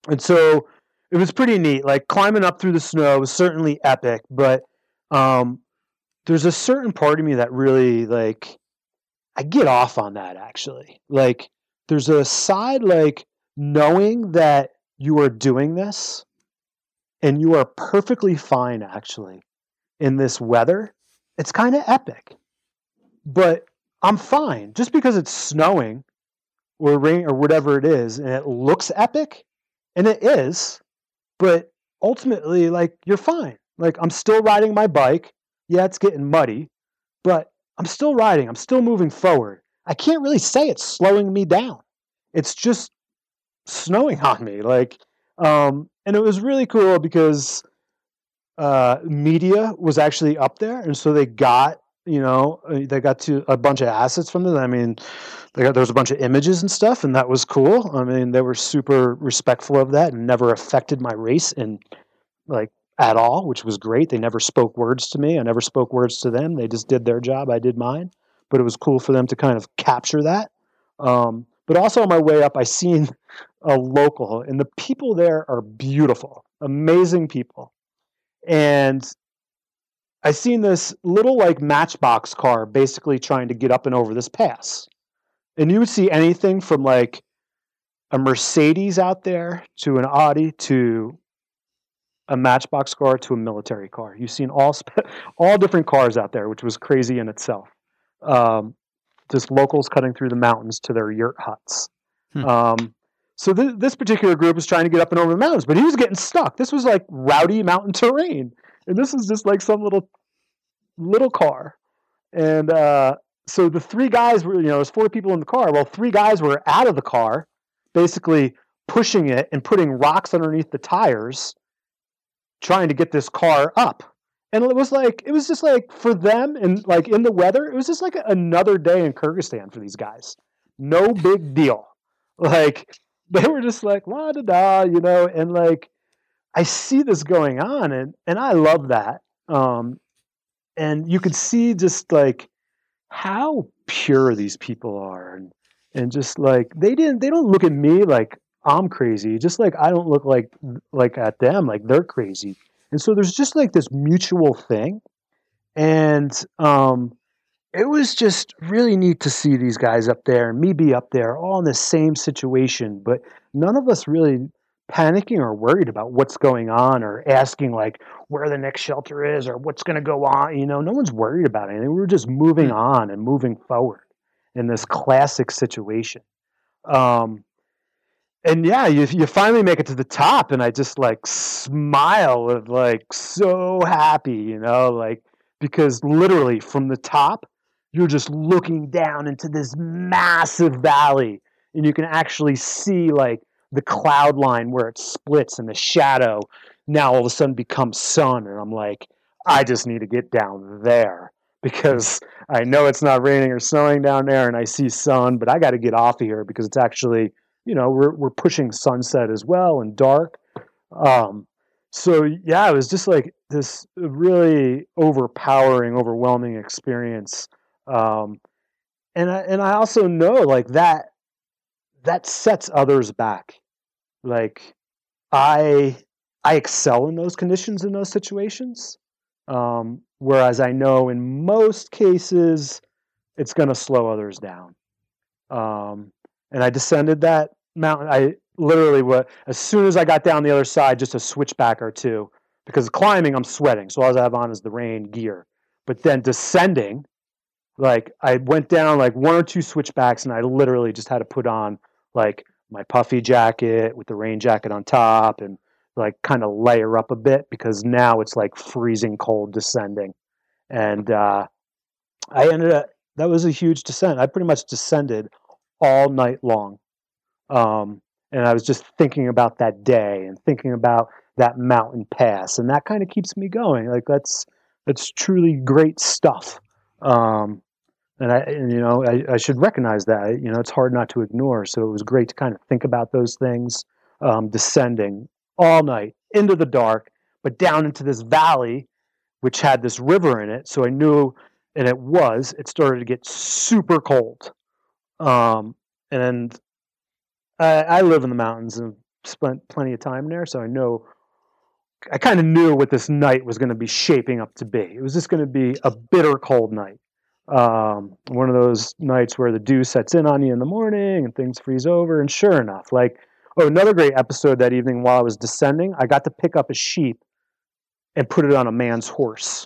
and so it was pretty neat. Like climbing up through the snow was certainly epic, but um, there's a certain part of me that really like I get off on that actually. Like there's a side like knowing that you are doing this and you are perfectly fine actually in this weather, it's kind of epic. But I'm fine just because it's snowing or rain or whatever it is and it looks epic and it is, but ultimately like you're fine. Like I'm still riding my bike. Yeah, it's getting muddy, but I'm still riding. I'm still moving forward. I can't really say it's slowing me down. It's just snowing on me. Like um, and it was really cool because uh, media was actually up there, and so they got you know uh, they got to a bunch of assets from them. I mean, they got there was a bunch of images and stuff, and that was cool. I mean, they were super respectful of that and never affected my race and like at all, which was great. They never spoke words to me. I never spoke words to them. They just did their job. I did mine. But it was cool for them to kind of capture that. Um, but also on my way up, I seen a local, and the people there are beautiful, amazing people. And I seen this little like matchbox car basically trying to get up and over this pass. And you would see anything from like a Mercedes out there to an Audi to a matchbox car to a military car. You've seen all sp- all different cars out there, which was crazy in itself. Um, just locals cutting through the mountains to their yurt huts. Hmm. Um, so th- this particular group was trying to get up and over the mountains, but he was getting stuck. This was like rowdy mountain terrain, and this is just like some little little car. And uh, so the three guys were, you know, there's four people in the car. Well, three guys were out of the car, basically pushing it and putting rocks underneath the tires, trying to get this car up. And it was like it was just like for them and like in the weather, it was just like another day in Kyrgyzstan for these guys. No big deal. Like they were just like la da da, you know, and like I see this going on, and and I love that. Um, and you could see just like how pure these people are, and and just like they didn't, they don't look at me like I'm crazy, just like I don't look like like at them like they're crazy. And so there's just like this mutual thing, and um, it was just really neat to see these guys up there and me be up there all in the same situation, but none of us really panicking or worried about what's going on or asking like where the next shelter is or what's going to go on. You know, no one's worried about anything. We were just moving on and moving forward in this classic situation. Um, and yeah, you you finally make it to the top, and I just like smile with like so happy, you know, like because literally from the top, you're just looking down into this massive valley, and you can actually see like the cloud line where it splits and the shadow now all of a sudden becomes sun, and I'm like, I just need to get down there because I know it's not raining or snowing down there, and I see sun, but I got to get off of here because it's actually you know we're we're pushing sunset as well and dark. Um, so yeah, it was just like this really overpowering, overwhelming experience. Um, and I, and I also know like that that sets others back. Like I I excel in those conditions in those situations. Um, whereas I know in most cases it's going to slow others down. Um, and I descended that mountain. I literally what as soon as I got down the other side, just a switchback or two, because climbing I'm sweating, so all I have on is the rain gear. But then descending, like I went down like one or two switchbacks, and I literally just had to put on like my puffy jacket with the rain jacket on top, and like kind of layer up a bit because now it's like freezing cold descending, and uh, I ended up that was a huge descent. I pretty much descended all night long um, and I was just thinking about that day and thinking about that mountain pass, and that kind of keeps me going. Like that's that's truly great stuff. Um, and I, and, you know, I, I, should recognize that. You know, it's hard not to ignore. So it was great to kind of think about those things, um, descending all night into the dark, but down into this valley, which had this river in it. So I knew, and it was. It started to get super cold, um, and I, I live in the mountains and spent plenty of time there, so I know. I kind of knew what this night was going to be shaping up to be. It was just going to be a bitter cold night. Um, one of those nights where the dew sets in on you in the morning and things freeze over. And sure enough, like, oh, another great episode that evening while I was descending, I got to pick up a sheep and put it on a man's horse,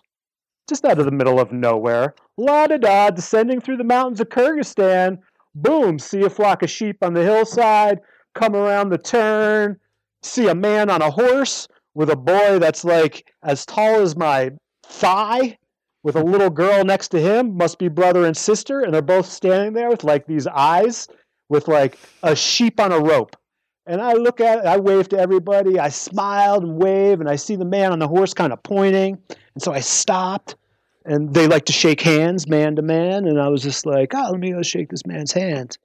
just out of the middle of nowhere. La da da, descending through the mountains of Kyrgyzstan boom, see a flock of sheep on the hillside, come around the turn, see a man on a horse with a boy that's like as tall as my thigh with a little girl next to him, must be brother and sister, and they're both standing there with like these eyes with like a sheep on a rope. And I look at it, I wave to everybody, I smiled and wave, and I see the man on the horse kind of pointing. And so I stopped and they like to shake hands man to man and i was just like oh let me go shake this man's hand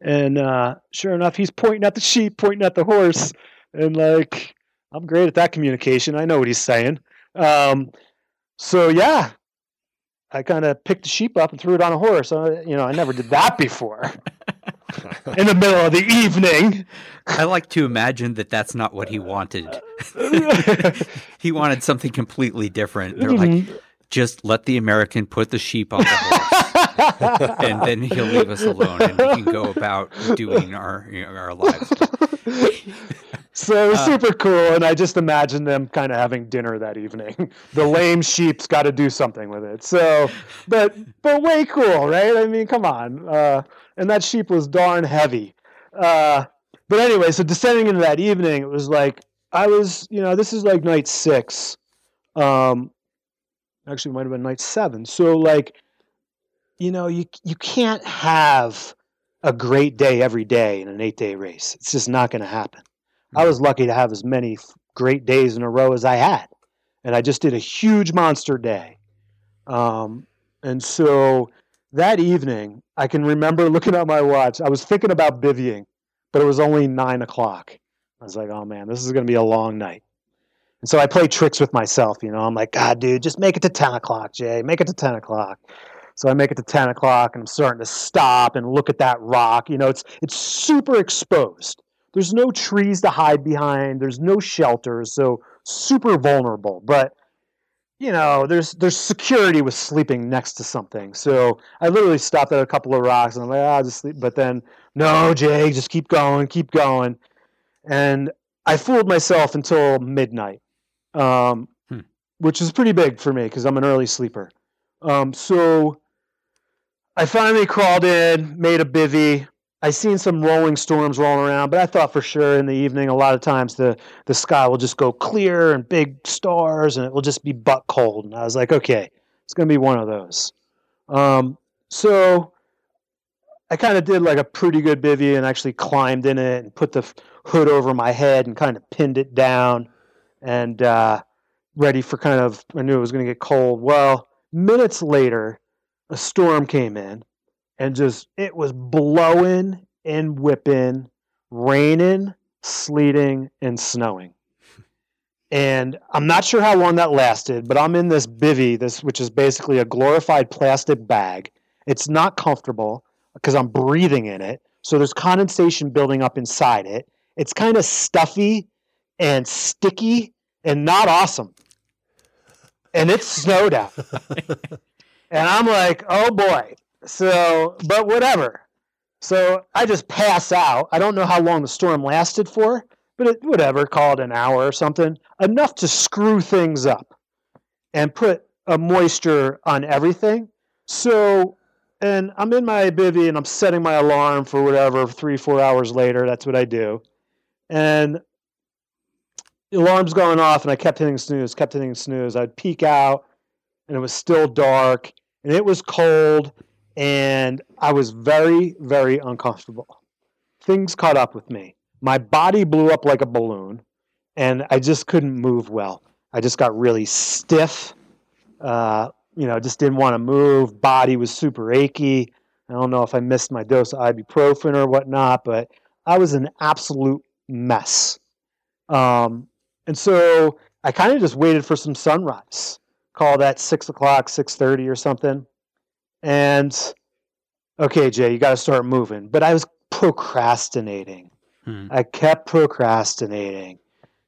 and uh, sure enough he's pointing at the sheep pointing at the horse and like i'm great at that communication i know what he's saying um, so yeah i kind of picked the sheep up and threw it on a horse. Uh, you know i never did that before. In the middle of the evening. I like to imagine that that's not what he wanted. He wanted something completely different. They're mm-hmm. like just let the American put the sheep on the horse, and then he'll leave us alone, and we can go about doing our you know, our lives. So it was uh, super cool, and I just imagine them kind of having dinner that evening. The lame sheep's got to do something with it. So, but but way cool, right? I mean, come on. Uh, and that sheep was darn heavy. Uh, but anyway, so descending into that evening, it was like I was, you know, this is like night six. Um, Actually, might have been night seven. So like, you know, you you can't have a great day every day in an eight day race. It's just not going to happen. I was lucky to have as many great days in a row as I had, and I just did a huge monster day. Um, and so that evening, I can remember looking at my watch. I was thinking about bivvying, but it was only nine o'clock. I was like, "Oh man, this is going to be a long night." And so I play tricks with myself, you know. I'm like, God, dude, just make it to 10 o'clock, Jay. Make it to 10 o'clock. So I make it to 10 o'clock and I'm starting to stop and look at that rock. You know, it's it's super exposed. There's no trees to hide behind. There's no shelters, so super vulnerable. But you know, there's there's security with sleeping next to something. So I literally stopped at a couple of rocks and I'm like, ah, just sleep. But then, no, Jay, just keep going, keep going. And I fooled myself until midnight, um, Hmm. which is pretty big for me because I'm an early sleeper. Um, so I finally crawled in, made a bivy. I seen some rolling storms rolling around, but I thought for sure in the evening, a lot of times the the sky will just go clear and big stars, and it will just be butt cold. And I was like, okay, it's gonna be one of those. Um, so I kind of did like a pretty good bivy and actually climbed in it and put the hood over my head and kind of pinned it down and uh, ready for kind of. I knew it was gonna get cold. Well, minutes later, a storm came in and just it was blowing and whipping, raining, sleeting, and snowing. And I'm not sure how long that lasted, but I'm in this bivy, this which is basically a glorified plastic bag. It's not comfortable because I'm breathing in it. So there's condensation building up inside it. It's kind of stuffy and sticky and not awesome. And it snowed out. and I'm like, oh boy. So, but whatever. So I just pass out. I don't know how long the storm lasted for, but it, whatever, call it an hour or something. Enough to screw things up and put a moisture on everything. So, and I'm in my bivy and I'm setting my alarm for whatever, three, four hours later. That's what I do. And the alarm's going off and I kept hitting snooze, kept hitting snooze. I'd peek out and it was still dark and it was cold and I was very, very uncomfortable. Things caught up with me. My body blew up like a balloon and I just couldn't move well. I just got really stiff. Uh, you know, just didn't want to move. Body was super achy. I don't know if I missed my dose of ibuprofen or whatnot, but I was an absolute mess. Um, and so I kind of just waited for some sunrise. Call that six o'clock, six thirty or something. And okay, Jay, you got to start moving. But I was procrastinating. Hmm. I kept procrastinating.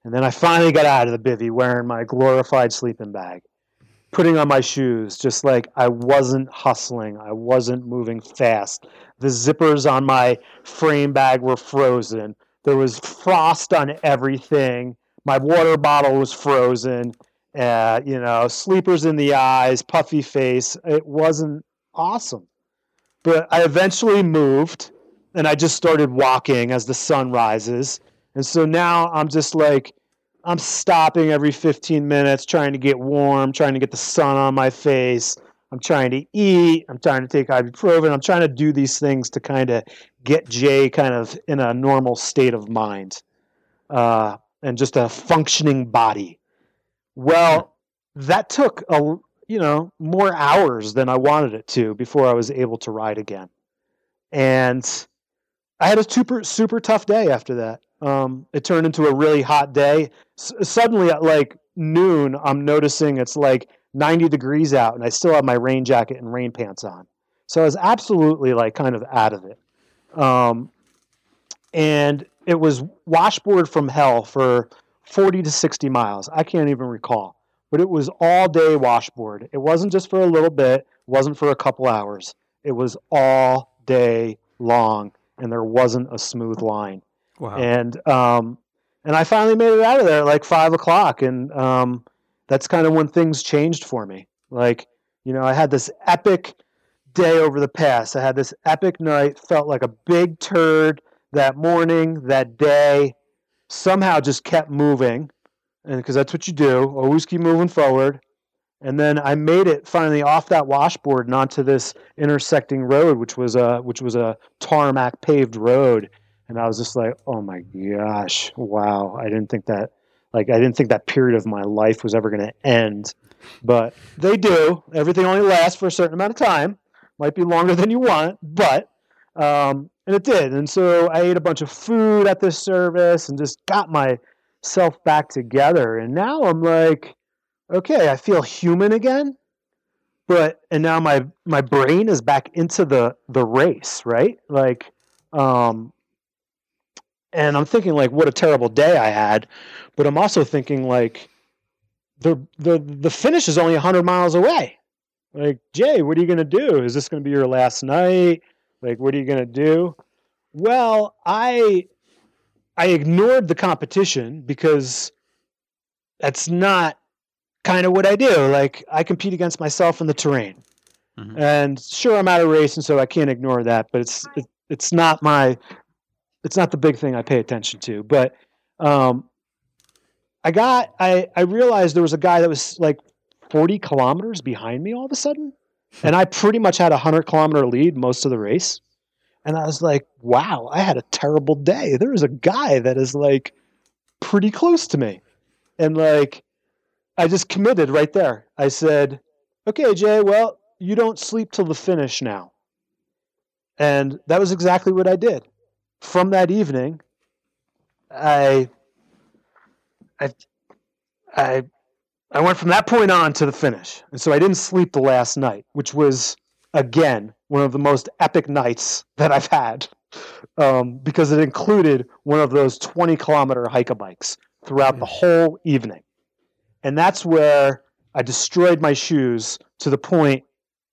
And then I finally got out of the bivy wearing my glorified sleeping bag, putting on my shoes, just like I wasn't hustling. I wasn't moving fast. The zippers on my frame bag were frozen. There was frost on everything. My water bottle was frozen. Uh, you know, sleepers in the eyes, puffy face. It wasn't awesome. But I eventually moved and I just started walking as the sun rises. And so now I'm just like, I'm stopping every 15 minutes, trying to get warm, trying to get the sun on my face. I'm trying to eat. I'm trying to take ibuprofen. I'm trying to do these things to kind of get Jay kind of in a normal state of mind uh, and just a functioning body. Well, that took a you know more hours than I wanted it to before I was able to ride again, and I had a super super tough day after that. Um, it turned into a really hot day. S- suddenly, at like noon, I'm noticing it's like 90 degrees out, and I still have my rain jacket and rain pants on. So I was absolutely like kind of out of it. Um, and it was washboard from hell for 40 to 60 miles. I can't even recall, but it was all day washboard. It wasn't just for a little bit, it wasn't for a couple hours. It was all day long, and there wasn't a smooth line. Wow. And um, and I finally made it out of there at like five o'clock, and um, that's kind of when things changed for me. Like, you know, I had this epic day over the pass. I had this epic night. Felt like a big turd that morning, that day. Somehow just kept moving, and because that's what you do, always keep moving forward. And then I made it finally off that washboard and onto this intersecting road, which was a which was a tarmac paved road. And I was just like, oh my gosh, wow! I didn't think that like I didn't think that period of my life was ever going to end, but they do. Everything only lasts for a certain amount of time. Might be longer than you want, but um, and it did. And so I ate a bunch of food at this service and just got myself back together. And now I'm like, okay, I feel human again. But and now my my brain is back into the the race, right? Like, um, and I'm thinking like, what a terrible day I had. But I'm also thinking like, the the the finish is only 100 miles away. Like, Jay, what are you to do? Is this to be your last night? Like, what are you to do? Well, I I ignored the competition because that's not kind of what I do. Like, I compete against myself in the terrain. Mhm. And sure, I'm out of race, and so I can't ignore that. But it's it, it's not my it's not the big thing I pay attention to. But um, I got I I realized there was a guy that was like 40 kilometers behind me all of a sudden, and I pretty much had a hundred kilometer lead most of the race. And I was like, wow, I had a terrible day. There is a guy that is like pretty close to me. And like, I just committed right there. I said, okay, Jay, well, you don't sleep till the finish now. And that was exactly what I did. From that evening, I, I, I, I went from that point on to the finish. And so I didn't sleep the last night, which was, again, one of the most epic nights that I've had um, because it included one of those 20 kilometer hike bikes throughout the whole evening. And that's where I destroyed my shoes to the point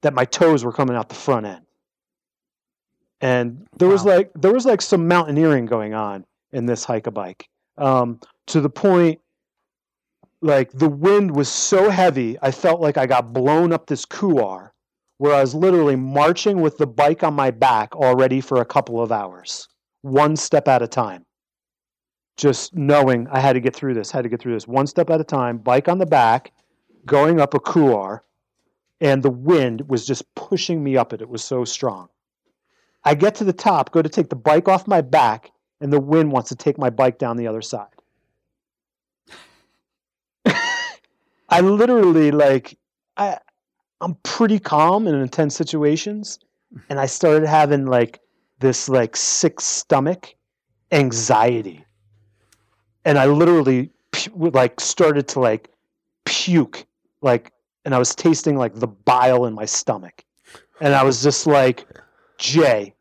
that my toes were coming out the front end. And there was like there was like some mountaineering going on in this hike a bike um, to the point like the wind was so heavy I felt like I got blown up this couloir where I was literally marching with the bike on my back already for a couple of hours, one step at a time. Just knowing I had to get through this, had to get through this, one step at a time, bike on the back, going up a couloir, and the wind was just pushing me up it. It was so strong. I get to the top, go to take the bike off my back, and the wind wants to take my bike down the other side. I literally like I I'm pretty calm in intense situations, and I started having like this like sick stomach anxiety, and I literally like started to like puke like, and I was tasting like the bile in my stomach, and I was just like, Jay,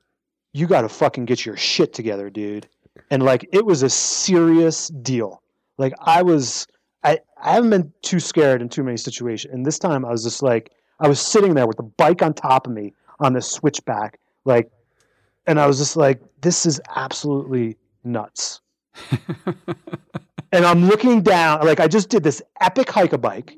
you got to fucking get your shit together, dude. And like it was a serious deal. Like I was I, I haven't been too scared in too many situations. And this time I was just like, I was sitting there with the bike on top of me on the switchback, like, and I was just like, this is absolutely nuts. and I'm looking down, like, I just did this epic hike a bike.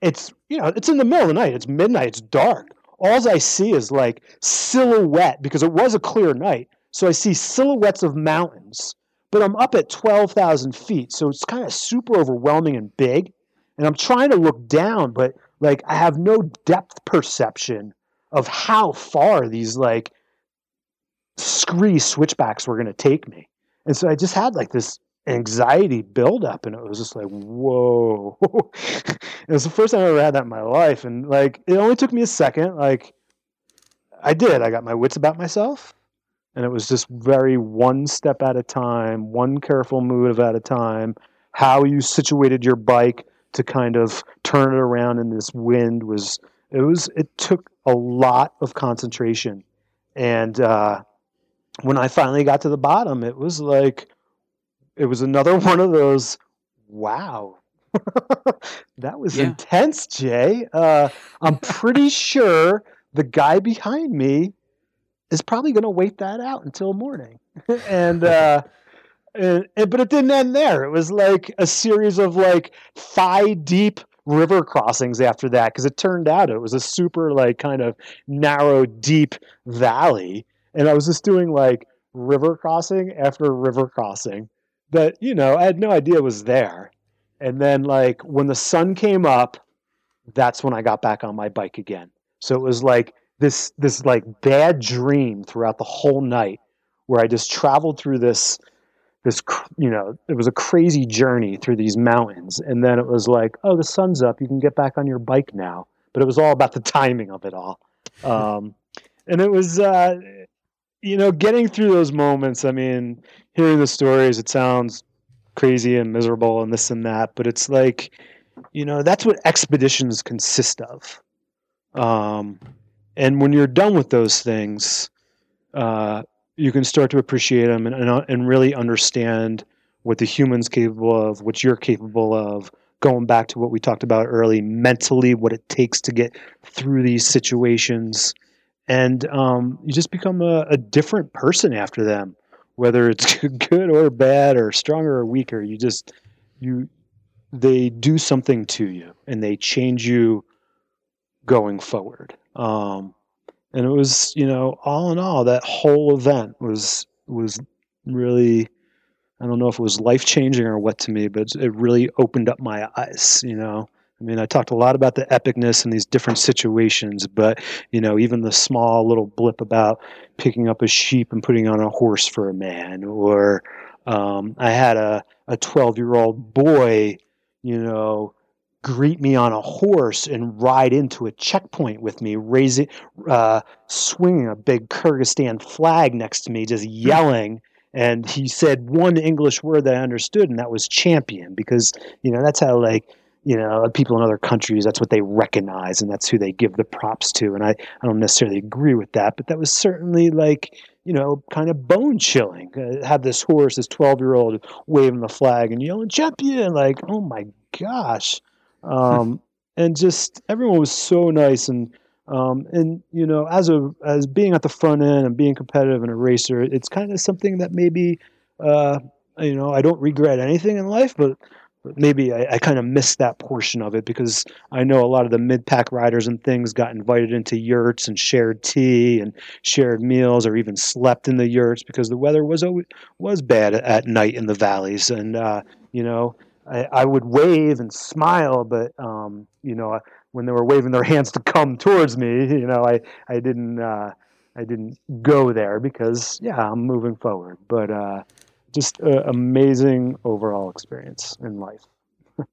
It's, you know, it's in the middle of the night, it's midnight, it's dark. All I see is like silhouette because it was a clear night. So I see silhouettes of mountains but I'm up at 12,000 feet. So it's kind of super overwhelming and big. And I'm trying to look down, but like I have no depth perception of how far these like scree switchbacks were going to take me. And so I just had like this anxiety buildup and it was just like, whoa. it was the first time I ever had that in my life. And like it only took me a second. Like I did. I got my wits about myself and it was just very one step at a time, one careful move at a time. How you situated your bike to kind of turn it around in this wind was it was it took a lot of concentration, and uh, when I finally got to the bottom, it was like it was another one of those wow. that was Yeah. intense, Jay. Uh, I'm pretty sure the guy behind me is probably going to wait that out until morning. and, uh, but it didn't end there. It was like a series of like thigh deep river crossings after that because it turned out it was a super like kind of narrow deep valley. And i was just doing like river crossing after river crossing that you know i had no idea was there. And then like when the sun came up that's when i got back on my bike again. So it was like this this like bad dream throughout the whole night where I just traveled through this this you know it was a crazy journey through these mountains. And then it was like oh the sun's up. You can get back on your bike now. But it was all about the timing of it all. Um, and it was uh, you know getting through those moments I mean hearing the stories it sounds crazy and miserable and this and that but it's like you know that's what expeditions consist of. Um, and when you're done with those things, uh, you can start to appreciate them and, and, and really understand what the human's capable of, what you're capable of, going back to what we talked about early, mentally, what it takes to get through these situations. And um, you just become a, a different person after them, whether it's good or bad or stronger or weaker. You just, you, they do something to you and they change you going forward. Um, and it was, you know, all in all, that whole event was was really I don't know if it was life changing or what to me, but it really opened up my eyes. You know, I mean, I talked a lot about the epicness in these different situations, but you know, even the small little blip about picking up a sheep and putting on a horse for a man, or um, I had a a twelve year old boy, you know, greet me on a horse and ride into a checkpoint with me, raising, uh, swinging a big Kyrgyzstan flag next to me, just yelling. And he said one English word that I understood, and that was champion, because you know that's how like you know people in other countries that's what they recognize, and that's who they give the props to. And I I don't necessarily agree with that, but that was certainly like you know, kind of bone chilling. Uh, have this horse, this 12 year old waving the flag and yelling champion, like, oh my gosh. Um, and just everyone was so nice and um, and you know as a as being at the front end and being competitive and a racer it's kind of something that maybe uh, you know I don't regret anything in life but, maybe I, I kind of missed that portion of it because I know a lot of the mid pack riders and things got invited into yurts and shared tea and shared meals or even slept in the yurts because the weather was always, was bad at night in the valleys. And uh, you know I, I would wave and smile, but um, you know, when they were waving their hands to come towards me, you know, I I didn't uh, I didn't go there because yeah, I'm moving forward. But uh, just an amazing overall experience in life.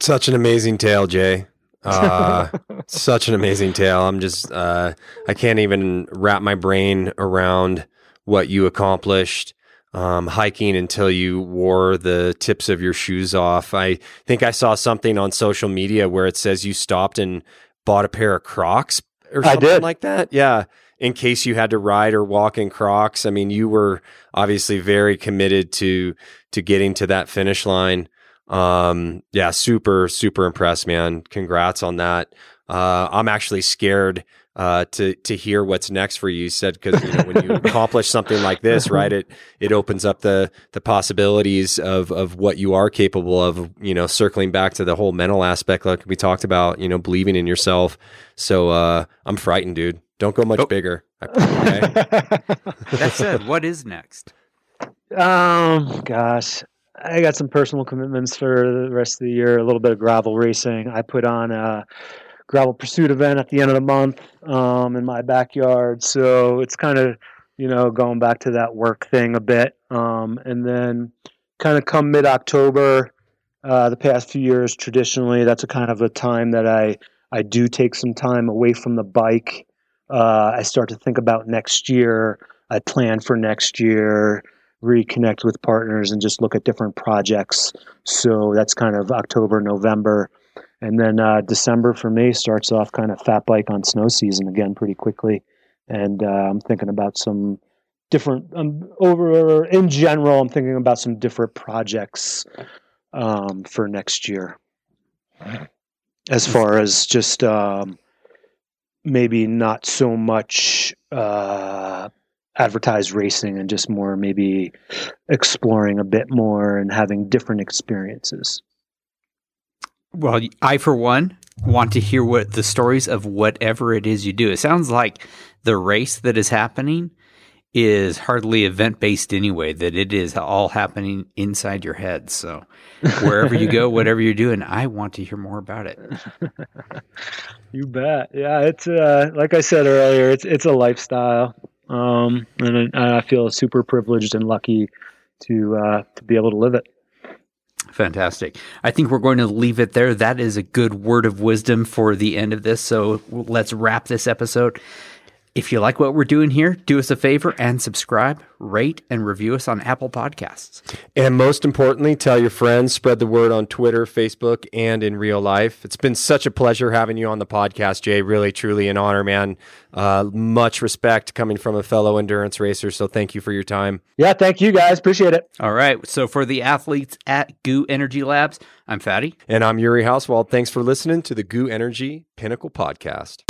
Such an amazing tale, Jay. Uh, such an amazing tale. I'm just uh, I can't even wrap my brain around what you accomplished um, hiking until you wore the tips of your shoes off. I think I saw something on social media where it says you stopped and bought a pair of Crocs or something like that. Yeah. In case you had to ride or walk in Crocs. I mean, you were obviously very committed to, to getting to that finish line. Um, yeah, super, super impressed, man. Congrats on that. Uh, I'm actually scared uh, to to hear what's next for you. You said because you know, when you accomplish something like this, right, it it opens up the the possibilities of of what you are capable of. You know, circling back to the whole mental aspect, like we talked about. You know, believing in yourself. So uh, I'm frightened, dude. Don't go much oh. bigger. Okay? that said, what is next? Um, gosh, I got some personal commitments for the rest of the year. A little bit of gravel racing. I put on a gravel pursuit event at the end of the month um, in my backyard. So it's kind of, you know, going back to that work thing a bit. Um, and then kind of come mid October, uh, the past few years, traditionally, that's a kind of a time that I, I do take some time away from the bike. Uh, I start to think about next year. I plan for next year, reconnect with partners, and just look at different projects. So that's kind of October, November. And then uh, December for me starts off kind of fat bike on snow season again pretty quickly. And uh, I'm thinking about some different, um, over in general, I'm thinking about some different projects um, for next year. As far as just um, maybe not so much uh, advertised racing and just more maybe exploring a bit more and having different experiences. Well, I, for one, want to hear what the stories of whatever it is you do. It sounds like the race that is happening is hardly event based anyway, that it is all happening inside your head. So wherever you go, whatever you're doing, I want to hear more about it. you bet. Yeah, it's uh, like I said earlier, it's it's a lifestyle. Um, and I, feel super privileged and lucky to uh, to be able to live it. Fantastic. I think we're going to leave it there. That is a good word of wisdom for the end of this. So let's wrap this episode. If you like what we're doing here, do us a favor and subscribe, rate, and review us on Apple Podcasts. And most importantly, tell your friends, spread the word on Twitter, Facebook, and in real life. It's been such a pleasure having you on the podcast, Jay. Really, truly an honor, man. Uh, much respect coming from a fellow endurance racer. So thank you for your time. Yeah, thank you guys. Appreciate it. All right. So for the athletes at GU Energy Labs, I'm Fatty. And I'm Yuri Hauswald. Thanks for listening to the GU Energy Pinnacle Podcast.